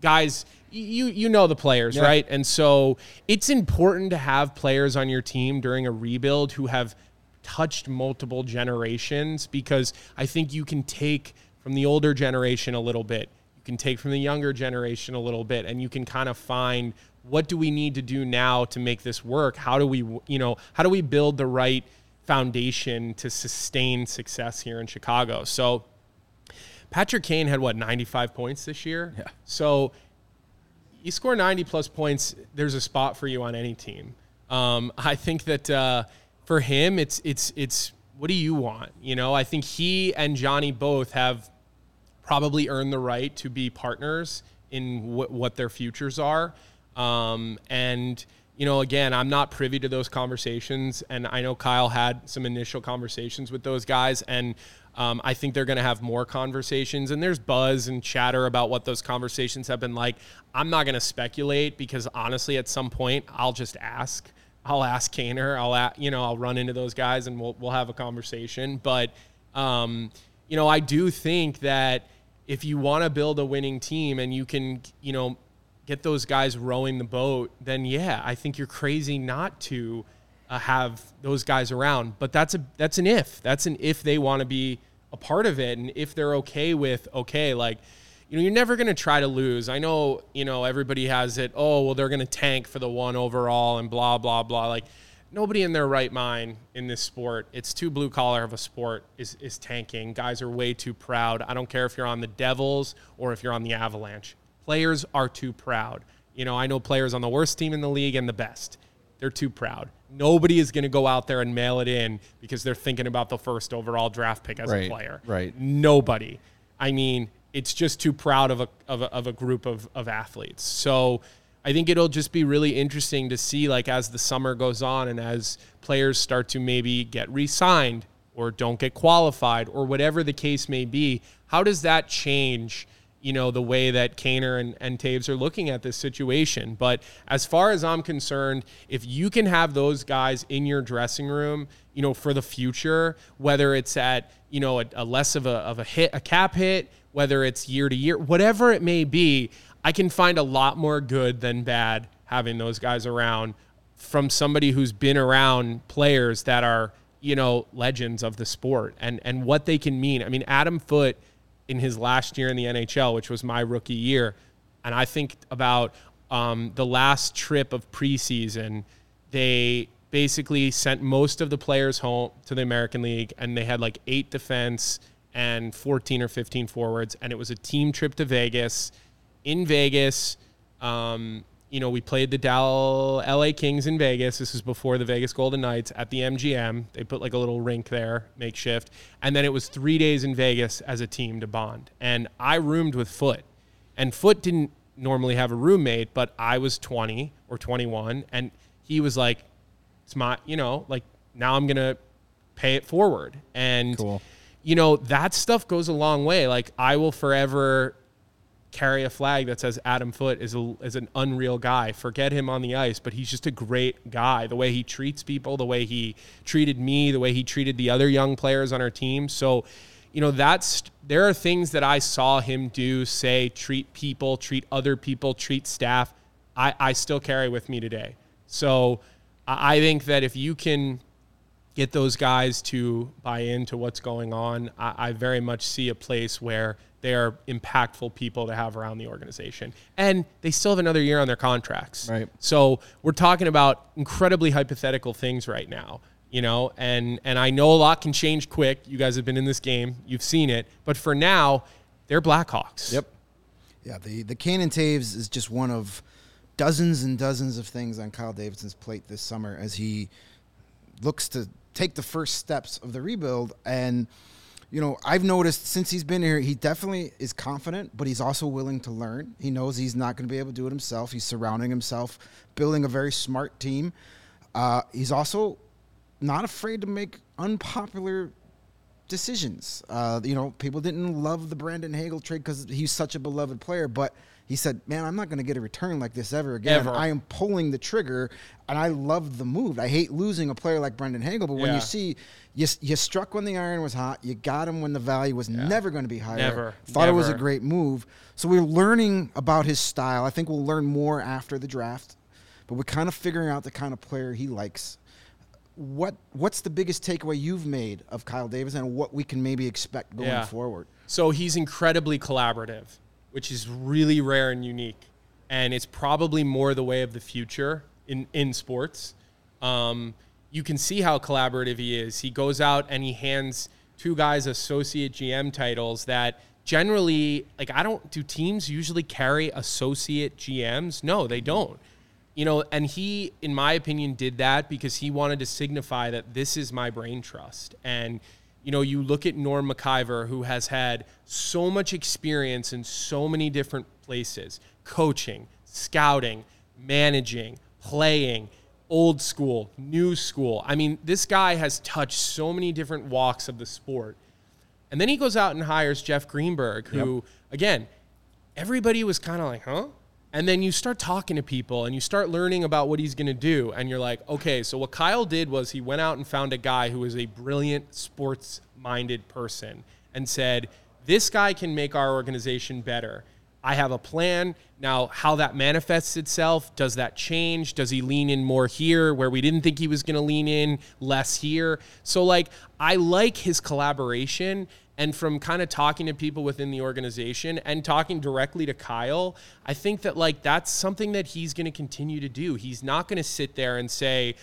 guys, you you know the players, yeah. right? And so it's important to have players on your team during a rebuild who have touched multiple generations because I think you can take from the older generation a little bit, you can take from the younger generation a little bit, and you can kind of find what do we need to do now to make this work? How do we, you know, how do we build the right foundation to sustain success here in Chicago? So Patrick Kane had what 95 points this year. Yeah. So you score 90 plus points, there's a spot for you on any team. Um, I think that uh, for him, it's it's it's what do you want? You know, I think he and Johnny both have probably earned the right to be partners in w- what their futures are. Um, and you know, again, I'm not privy to those conversations, and I know Kyle had some initial conversations with those guys, and um, I think they're going to have more conversations, and there's buzz and chatter about what those conversations have been like. I'm not going to speculate because honestly, at some point, I'll just ask. I'll ask Kaner. I'll you know I'll run into those guys and we'll we'll have a conversation. But um, you know I do think that if you want to build a winning team and you can you know get those guys rowing the boat, then yeah, I think you're crazy not to uh, have those guys around. But that's a that's an if. That's an if they want to be a part of it and if they're okay with okay like you know, you're never going to try to lose. I know, you know, everybody has it, oh, well, they're going to tank for the one overall and blah, blah, blah. Like, nobody in their right mind in this sport, it's too blue collar of a sport, is, is tanking. Guys are way too proud. I don't care if you're on the Devils or if you're on the Avalanche. Players are too proud. You know, I know players on the worst team in the league and the best. They're too proud. Nobody is going to go out there and mail it in because they're thinking about the first overall draft pick as right, a player. Right. Nobody. I mean, it's just too proud of a, of a, of a group of, of athletes. So I think it'll just be really interesting to see, like, as the summer goes on and as players start to maybe get re signed or don't get qualified or whatever the case may be, how does that change? You know, the way that Kaner and, and Toews are looking at this situation. But as far as I'm concerned, if you can have those guys in your dressing room, you know, for the future, whether it's at, you know, a, a less of a, of a hit, a cap hit, whether it's year to year, whatever it may be, I can find a lot more good than bad having those guys around from somebody who's been around players that are, you know, legends of the sport and and what they can mean. I mean, Adam Foote in his last year in the NHL, which was my rookie year, and I think about um, the last trip of preseason, they basically sent most of the players home to the American League, and they had like eight defense and 14 or 15 forwards, and it was a team trip to Vegas. In Vegas, um, you know, we played the Dal- LA Kings in Vegas. This was before the Vegas Golden Knights at the MGM. They put like a little rink there, makeshift. And then it was three days in Vegas as a team to bond. And I roomed with Foote. And Foote didn't normally have a roommate, but I was 20 or 21. And he was like, it's my, you know, like now I'm going to pay it forward. And, Cool. you know, that stuff goes a long way. Like I will forever carry a flag that says Adam Foote is a, is an unreal guy. Forget him on the ice, but he's just a great guy. The way he treats people, the way he treated me, the way he treated the other young players on our team. So, you know, that's there are things that I saw him do, say, treat people, treat other people, treat staff. I, I still carry with me today. So I think that if you can get those guys to buy into what's going on, I, I very much see a place where they are impactful people to have around the organization. And they still have another year on their contracts. Right. So we're talking about incredibly hypothetical things right now. You know, and and I know a lot can change quick. You guys have been in this game, you've seen it. But for now, they're Blackhawks. Yep. Yeah, the the Kane Toews is just one of dozens and dozens of things on Kyle Davidson's plate this summer as he looks to take the first steps of the rebuild. And you know, I've noticed since he's been here, he definitely is confident, but he's also willing to learn. He knows he's not going to be able to do it himself. He's surrounding himself, building a very smart team. Uh, he's also not afraid to make unpopular decisions. Uh, you know, people didn't love the Brandon Hagel trade because he's such a beloved player, but he said, "Man, I'm not going to get a return like this ever again. Ever. I am pulling the trigger, and I love the move. I hate losing a player like Brandon Hagel, but when you see you, you struck when the iron was hot, you got him when the value was never going to be higher. Never. Thought it was a great move. So we're learning about his style. I think we'll learn more after the draft, but we're kind of figuring out the kind of player he likes what what's the biggest takeaway you've made of Kyle Davidson what we can maybe expect going Yeah. forward? So he's incredibly collaborative, which is really rare and unique. And it's probably more the way of the future in, in sports. Um, you can see how collaborative he is. He goes out and he hands two guys associate GM titles that generally, like, I don't, do teams usually carry associate GMs? No, they don't you know, and he, in my opinion, did that because he wanted to signify that this is my brain trust. And, you know, you look at Norm Maciver, who has had so much experience in so many different places coaching, scouting, managing, playing, old school, new school. I mean, this guy has touched so many different walks of the sport. And then he goes out and hires Jeff Greenberg, who, again, everybody was kind of like, huh? And then you start talking to people and you start learning about what he's going to do. And you're like, okay, so what Kyle did was he went out and found a guy who was a brilliant sports minded person and said, this guy can make our organization better. I have a plan. Now, how that manifests itself, does that change? Does he lean in more here where we didn't think he was going to lean in, less here? So, like, I like his collaboration. And from kind of talking to people within the organization and talking directly to Kyle, I think that, like, that's something that he's going to continue to do. He's not going to sit there and say,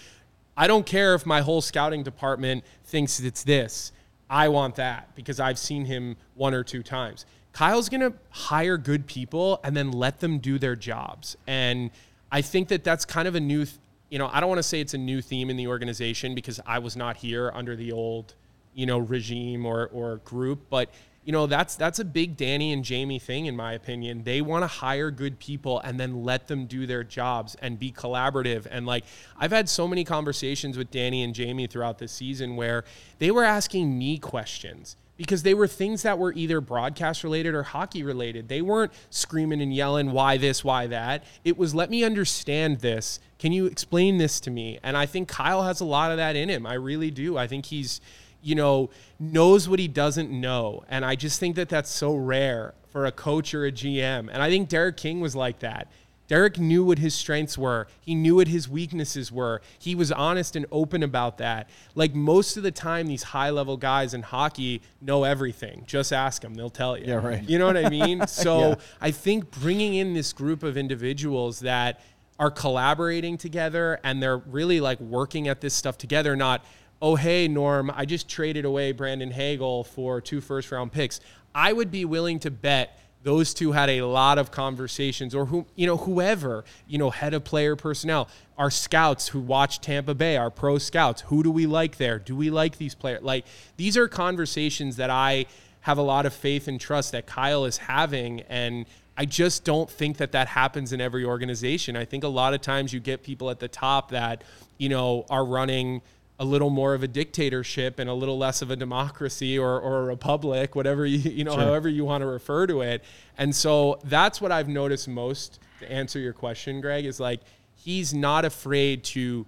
I don't care if my whole scouting department thinks it's this. I want that because I've seen him one or two times. Kyle's going to hire good people and then let them do their jobs. And I think that that's kind of a new, th- you know, I don't want to say it's a new theme in the organization because I was not here under the old, you know, regime or, or group. But, you know, that's that's a big Danny and Jamie thing in my opinion. They want to hire good people and then let them do their jobs and be collaborative. And like I've had so many conversations with Danny and Jamie throughout this season where they were asking me questions because they were things that were either broadcast related or hockey related. They weren't screaming and yelling, why this, why that. It was, let me understand this. Can you explain this to me? And I think Kyle has a lot of that in him. I really do. I think he's, you know, knows what he doesn't know. And I just think that that's so rare for a coach or a GM. And I think Derek King was like that. Derek knew what his strengths were. He knew what his weaknesses were. He was honest and open about that. Like most of the time, these high level guys in hockey know everything. Just ask them, they'll tell you. Yeah, right. You know what I mean? So Yeah. I think bringing in this group of individuals that are collaborating together and they're really like working at this stuff together, not, oh, hey, Norm, I just traded away Brandon Hagel for two first round picks. I would be willing to bet those two had a lot of conversations or who you know whoever you know head of player personnel our scouts who watch Tampa Bay our pro scouts. Who do we like there? Do we like these players like these are conversations that I have a lot of faith and trust that Kyle is having and I just don't think that that happens in every organization. I think a lot of times you get people at the top that you know are running a little more of a dictatorship and a little less of a democracy or, or a republic, whatever you, you know, however you want to refer to it. And so that's what I've noticed most to answer your question, Greg, is like he's not afraid to,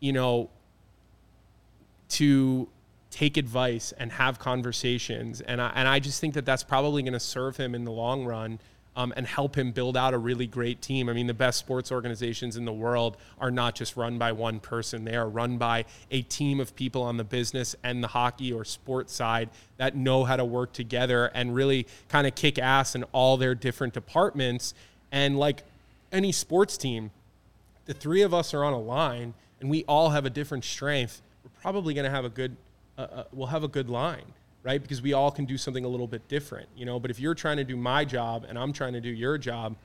you know, to take advice and have conversations. And I, and I just think that that's probably going to serve him in the long run um, and help him build out a really great team. I mean, the best sports organizations in the world are not just run by one person, they are run by a team of people on the business and the hockey or sports side that know how to work together and really kind of kick ass in all their different departments. And like any sports team, the three of us are on a line and we all have a different strength, we're probably going to have a good, uh, uh, we'll have a good line, right? Because we all can do something a little bit different, you know. But if you're trying to do my job and I'm trying to do your job,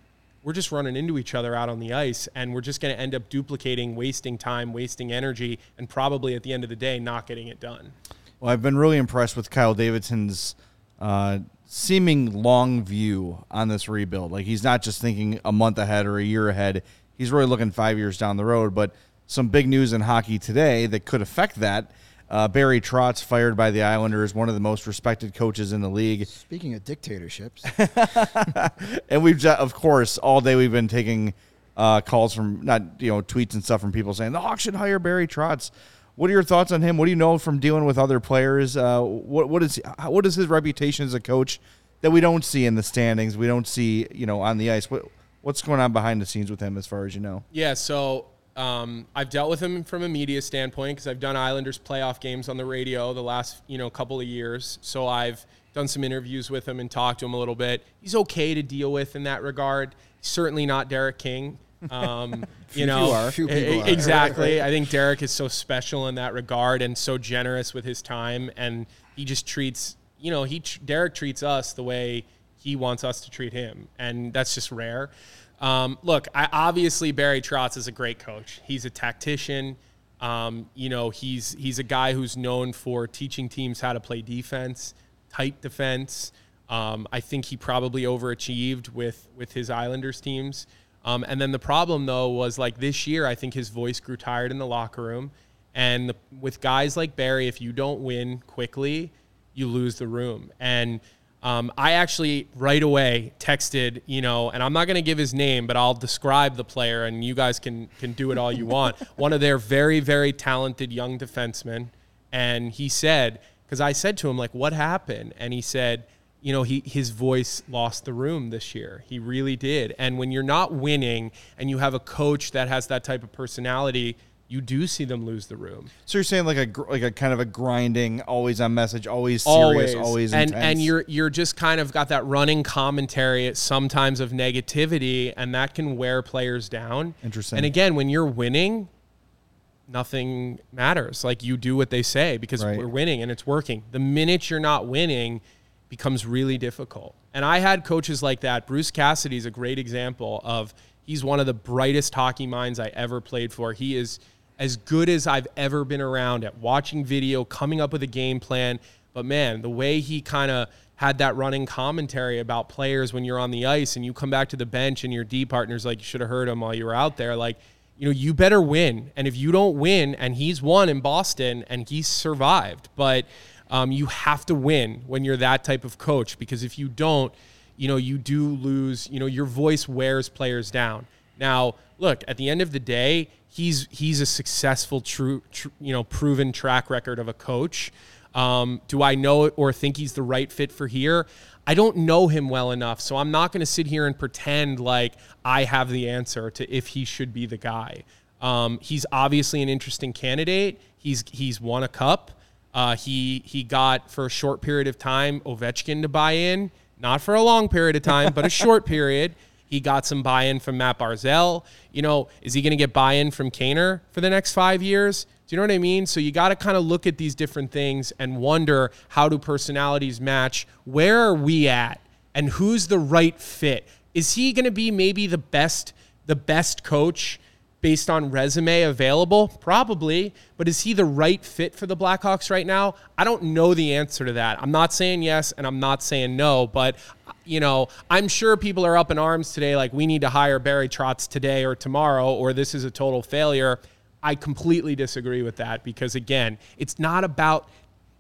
we're just running into each other out on the ice and we're just going to end up duplicating, wasting time, wasting energy, and probably at the end of the day, not getting it done. Well, I've been really impressed with Kyle Davidson's uh, seeming long view on this rebuild. Like he's not just thinking a month ahead or a year ahead. He's really looking five years down the road. But some big news in hockey today that could affect that. Uh, Barry Trotz fired by the Islanders, one of the most respected coaches in the league. Speaking of dictatorships, and we've ju- of course all day we've been taking uh, calls from not you know tweets and stuff from people saying the Hawks should hire Barry Trotz. What are your thoughts on him? What do you know from dealing with other players? Uh, what what is how- what is his reputation as a coach that we don't see in the standings? We don't see you know on the ice. What what's going on behind the scenes with him as far as you know? Yeah, so um, I've dealt with him from a media standpoint because I've done Islanders playoff games on the radio the last you know couple of years. So I've done some interviews with him and talked to him a little bit. He's okay to deal with in that regard. Certainly not Derek King. Um, you know, are. Few people are. exactly. I think Derek is so special in that regard and so generous with his time, and he just treats you know he Derek treats us the way he wants us to treat him, and that's just rare. Um, look, I, obviously Barry Trotz is a great coach. He's a tactician. Um, you know, he's he's a guy who's known for teaching teams how to play defense, tight defense. Um, I think he probably overachieved with with his Islanders teams. Um, and then the problem though was like this year, I think his voice grew tired in the locker room. And the, with guys like Barry, if you don't win quickly, you lose the room. And um, I actually right away texted, you know, and I'm not going to give his name, but I'll describe the player, and you guys can can do it all you want. One of their very very talented young defensemen, and he said, because I said to him like, "What happened?" And he said, you know, he his voice lost the room this year. He really did. And when you're not winning, and you have a coach that has that type of personality. You do see them lose the room. So you're saying like a like a kind of a grinding, always on message, always serious, always, and intense. and you're you're just kind of got that running commentary sometimes of negativity and that can wear players down Interesting. and again when you're winning nothing matters like you do what they say because Right. we're winning and it's working the minute you're not winning becomes really difficult and i had coaches like that bruce cassidy is a great example of he's one of the brightest hockey minds i ever played for he is as good as I've ever been around at watching video, coming up with a game plan. But man, the way he kind of had that running commentary about players when you're on the ice and you come back to the bench and your D partner's like, you should have heard him while you were out there. Like, you know, you better win. And if you don't win, and he's won in Boston and he's survived, but um, you have to win when you're that type of coach because if you don't, you know, you do lose, you know, your voice wears players down. Now, look, at the end of the day, he's he's a successful, true, true you know, proven track record of a coach. Um, do I know it or think he's the right fit for here? I don't know him well enough, so I'm not going to sit here and pretend like I have the answer to if he should be the guy. Um, he's obviously an interesting candidate. He's he's won a cup. Uh, he he got for a short period of time Ovechkin to buy in, not for a long period of time, but a short period. He got some buy-in from Mat Barzal. You know, is he going to get buy-in from Kaner for the next five years? Do you know what I mean? So you got to kind of look at these different things and wonder how do personalities match? Where are we at? And who's the right fit? Is he going to be maybe the best the best coach based on resume available? Probably, but is he the right fit for the Blackhawks right now? I don't know the answer to that. I'm not saying yes and I'm not saying no, but you know, I'm sure people are up in arms today like we need to hire Barry Trotz today or tomorrow or this is a total failure. I completely disagree with that because again, it's not about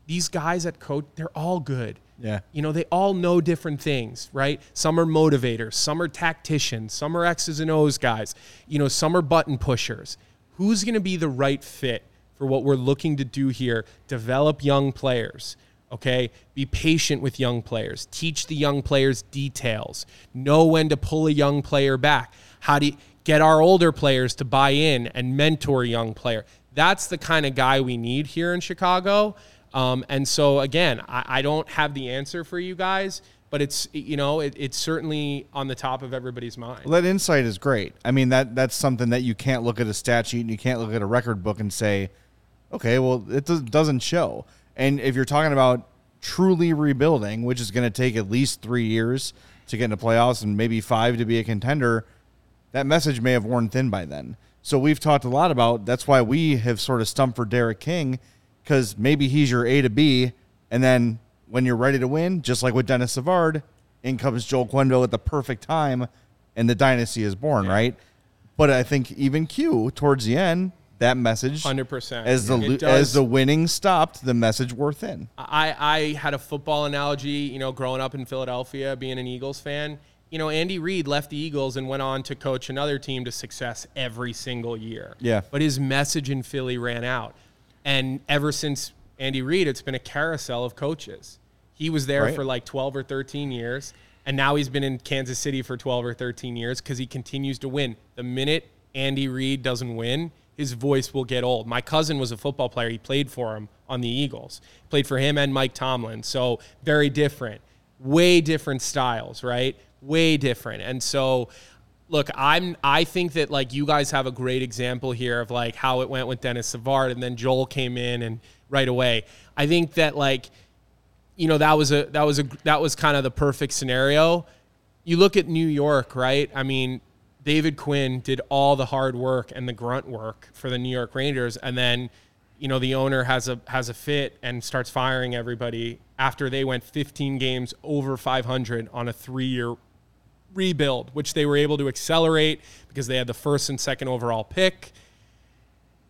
these guys at coach, they're all good. Yeah. You know, they all know different things, right? Some are motivators, some are tacticians, some are X's and O's guys, you know, some are button pushers. Who's going to be the right fit for what we're looking to do here? Develop young players, okay? Be patient with young players. Teach the young players details. Know when to pull a young player back. How do you get our older players to buy in and mentor a young player? That's the kind of guy we need here in Chicago. Um, and so again, I, I, don't have the answer for you guys, but it's you know it, it's certainly on the top of everybody's mind. Well, that insight is great. I mean that that's something that you can't look at a stat sheet and you can't look at a record book and say, okay, well it doesn't show. And if you're talking about truly rebuilding, which is going to take at least three years to get into playoffs and maybe five to be a contender, that message may have worn thin by then. So we've talked a lot about that's why we have sort of stumped for Derek King because maybe he's your A to B, and then when you're ready to win, just like with Denis Savard, in comes Joel Quenneville at the perfect time, and the dynasty is born, yeah. right? But I think even Q towards the end, that message, hundred percent, as the as the winning stopped, the message wore thin. I I had a football analogy, you know, growing up in Philadelphia, being an Eagles fan. You know, Andy Reid left the Eagles and went on to coach another team to success every single year. Yeah, but his message in Philly ran out. And ever since Andy Reid, it's been a carousel of coaches. He was there right. for like 12 or 13 years, and now he's been in Kansas City for 12 or 13 years because he continues to win. The minute Andy Reid doesn't win, his voice will get old. My cousin was a football player. He played for him on the Eagles. Played for him and Mike Tomlin. So very different. Way different styles, right? Way different. And so look, I'm I think that like you guys have a great example here of like how it went with Denis Savard and then Joel came in and right away. I think that like you know that was a that was a that was kind of the perfect scenario. You look at New York, right? I mean, David Quinn did all the hard work and the grunt work for the New York Rangers and then you know the owner has a has a fit and starts firing everybody after they went 15 games over 500 on a 3-year rebuild, which they were able to accelerate because they had the first and second overall pick.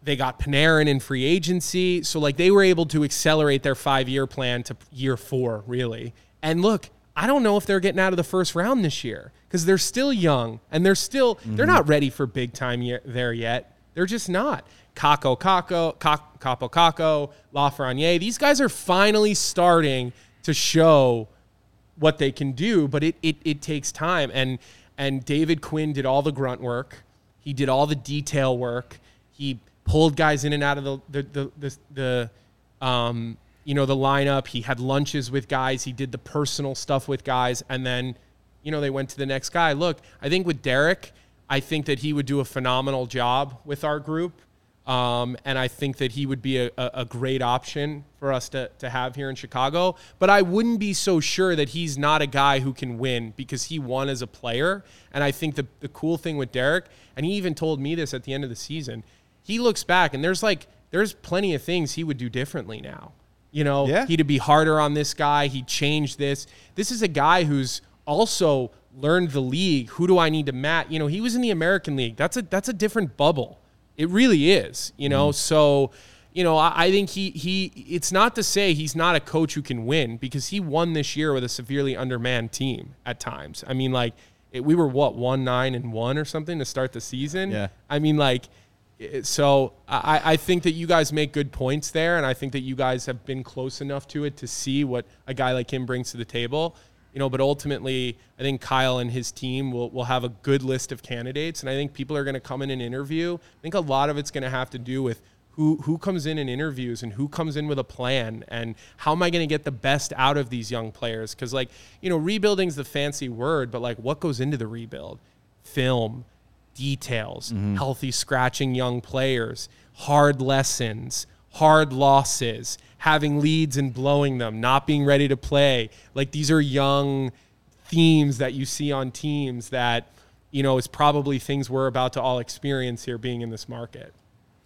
They got Panarin in free agency. So, like, they were able to accelerate their five year plan to year four, really. And look, I don't know if they're getting out of the first round this year because they're still young and they're still, mm-hmm. they're not ready for big time there yet. They're just not. Kakko, Kakko, Kaapo Kakko, Lafreniere, these guys are finally starting to show what they can do, but it, it, it takes time. And, and David Quinn did all the grunt work. He did all the detail work. He pulled guys in and out of the, the, the, the, the um, you know, the lineup. He had lunches with guys. He did the personal stuff with guys. And then, you know, they went to the next guy. Look, I think with Derek, I think that he would do a phenomenal job with our group. Um, and I think that he would be a, a, great option for us to, to have here in Chicago. But I wouldn't be so sure that he's not a guy who can win because he won as a player. And I think the, the cool thing with Derek, and he even told me this at the end of the season, he looks back and there's like, there's plenty of things he would do differently now. You know, Yeah. he'd be harder on this guy. He changed this. This is a guy who's also learned the league. Who do I need to match? You know, he was in the American League. That's a that's a different bubble. It really is. You know, mm-hmm. so you know, I, I think he he. It's not to say he's not a coach who can win because he won this year with a severely undermanned team at times. I mean, like it, we were what one nine and one or something to start the season. Yeah. I mean, like, so I, I think that you guys make good points there, and I think that you guys have been close enough to it to see what a guy like him brings to the table. You know, but ultimately, I think Kyle and his team will, will have a good list of candidates, and I think people are going to come in and interview. I think a lot of it's going to have to do with who who comes in and interviews and who comes in with a plan and how am I going to get the best out of these young players? Because like you know, rebuilding's the fancy word, but like what goes into the rebuild? Film, details, mm-hmm. healthy scratching young players, hard lessons, hard losses, having leads and blowing them, not being ready to play. Like these are young themes that you see on teams that you know is probably things we're about to all experience here being in this market.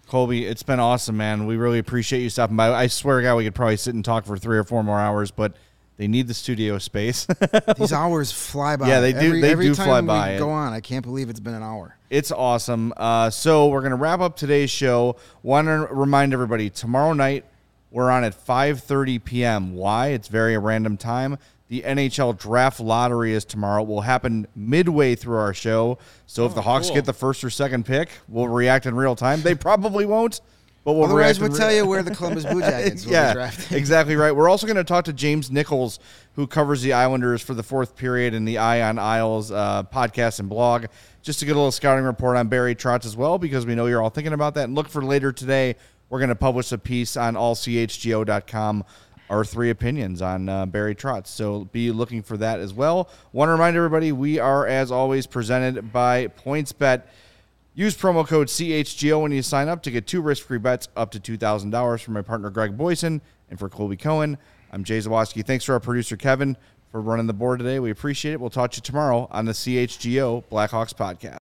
Colby, it's been awesome, man. We really appreciate you stopping by. I swear to God, we could probably sit and talk for three or four more hours, but they need the studio space. These hours fly by. Yeah, they do- Every, they every do time fly we by. Go on. I can't believe it's been an hour. It's awesome. Uh, so we're gonna wrap up today's show. Want to remind everybody tomorrow night we're on at 5:30 p.m. Why? It's very a random time. The NHL draft lottery is tomorrow. It will happen midway through our show. So if the Hawks cool. get the first or second pick, we'll react in real time. They probably won't, but we'll Otherwise, we'll in tell you where the Columbus Blue Jackets will be yeah, drafted. exactly right. We're also going to talk to James Nichols, who covers the Islanders for the fourth period in the Eye on Isles uh, podcast and blog, just to get a little scouting report on Barry Trotz as well, because we know you're all thinking about that. And look for later today, we're going to publish a piece on allchgo.com, our three opinions on uh, Barry Trotz. So be looking for that as well. Want to remind everybody, we are, as always, presented by PointsBet. Use promo code CHGO when you sign up to get two risk free bets up to $2,000 from my partner Greg Boysen and for Colby Cohen. I'm Jay Zawaski. Thanks to our producer Kevin for running the board today. We appreciate it. We'll talk to you tomorrow on the CHGO Blackhawks podcast.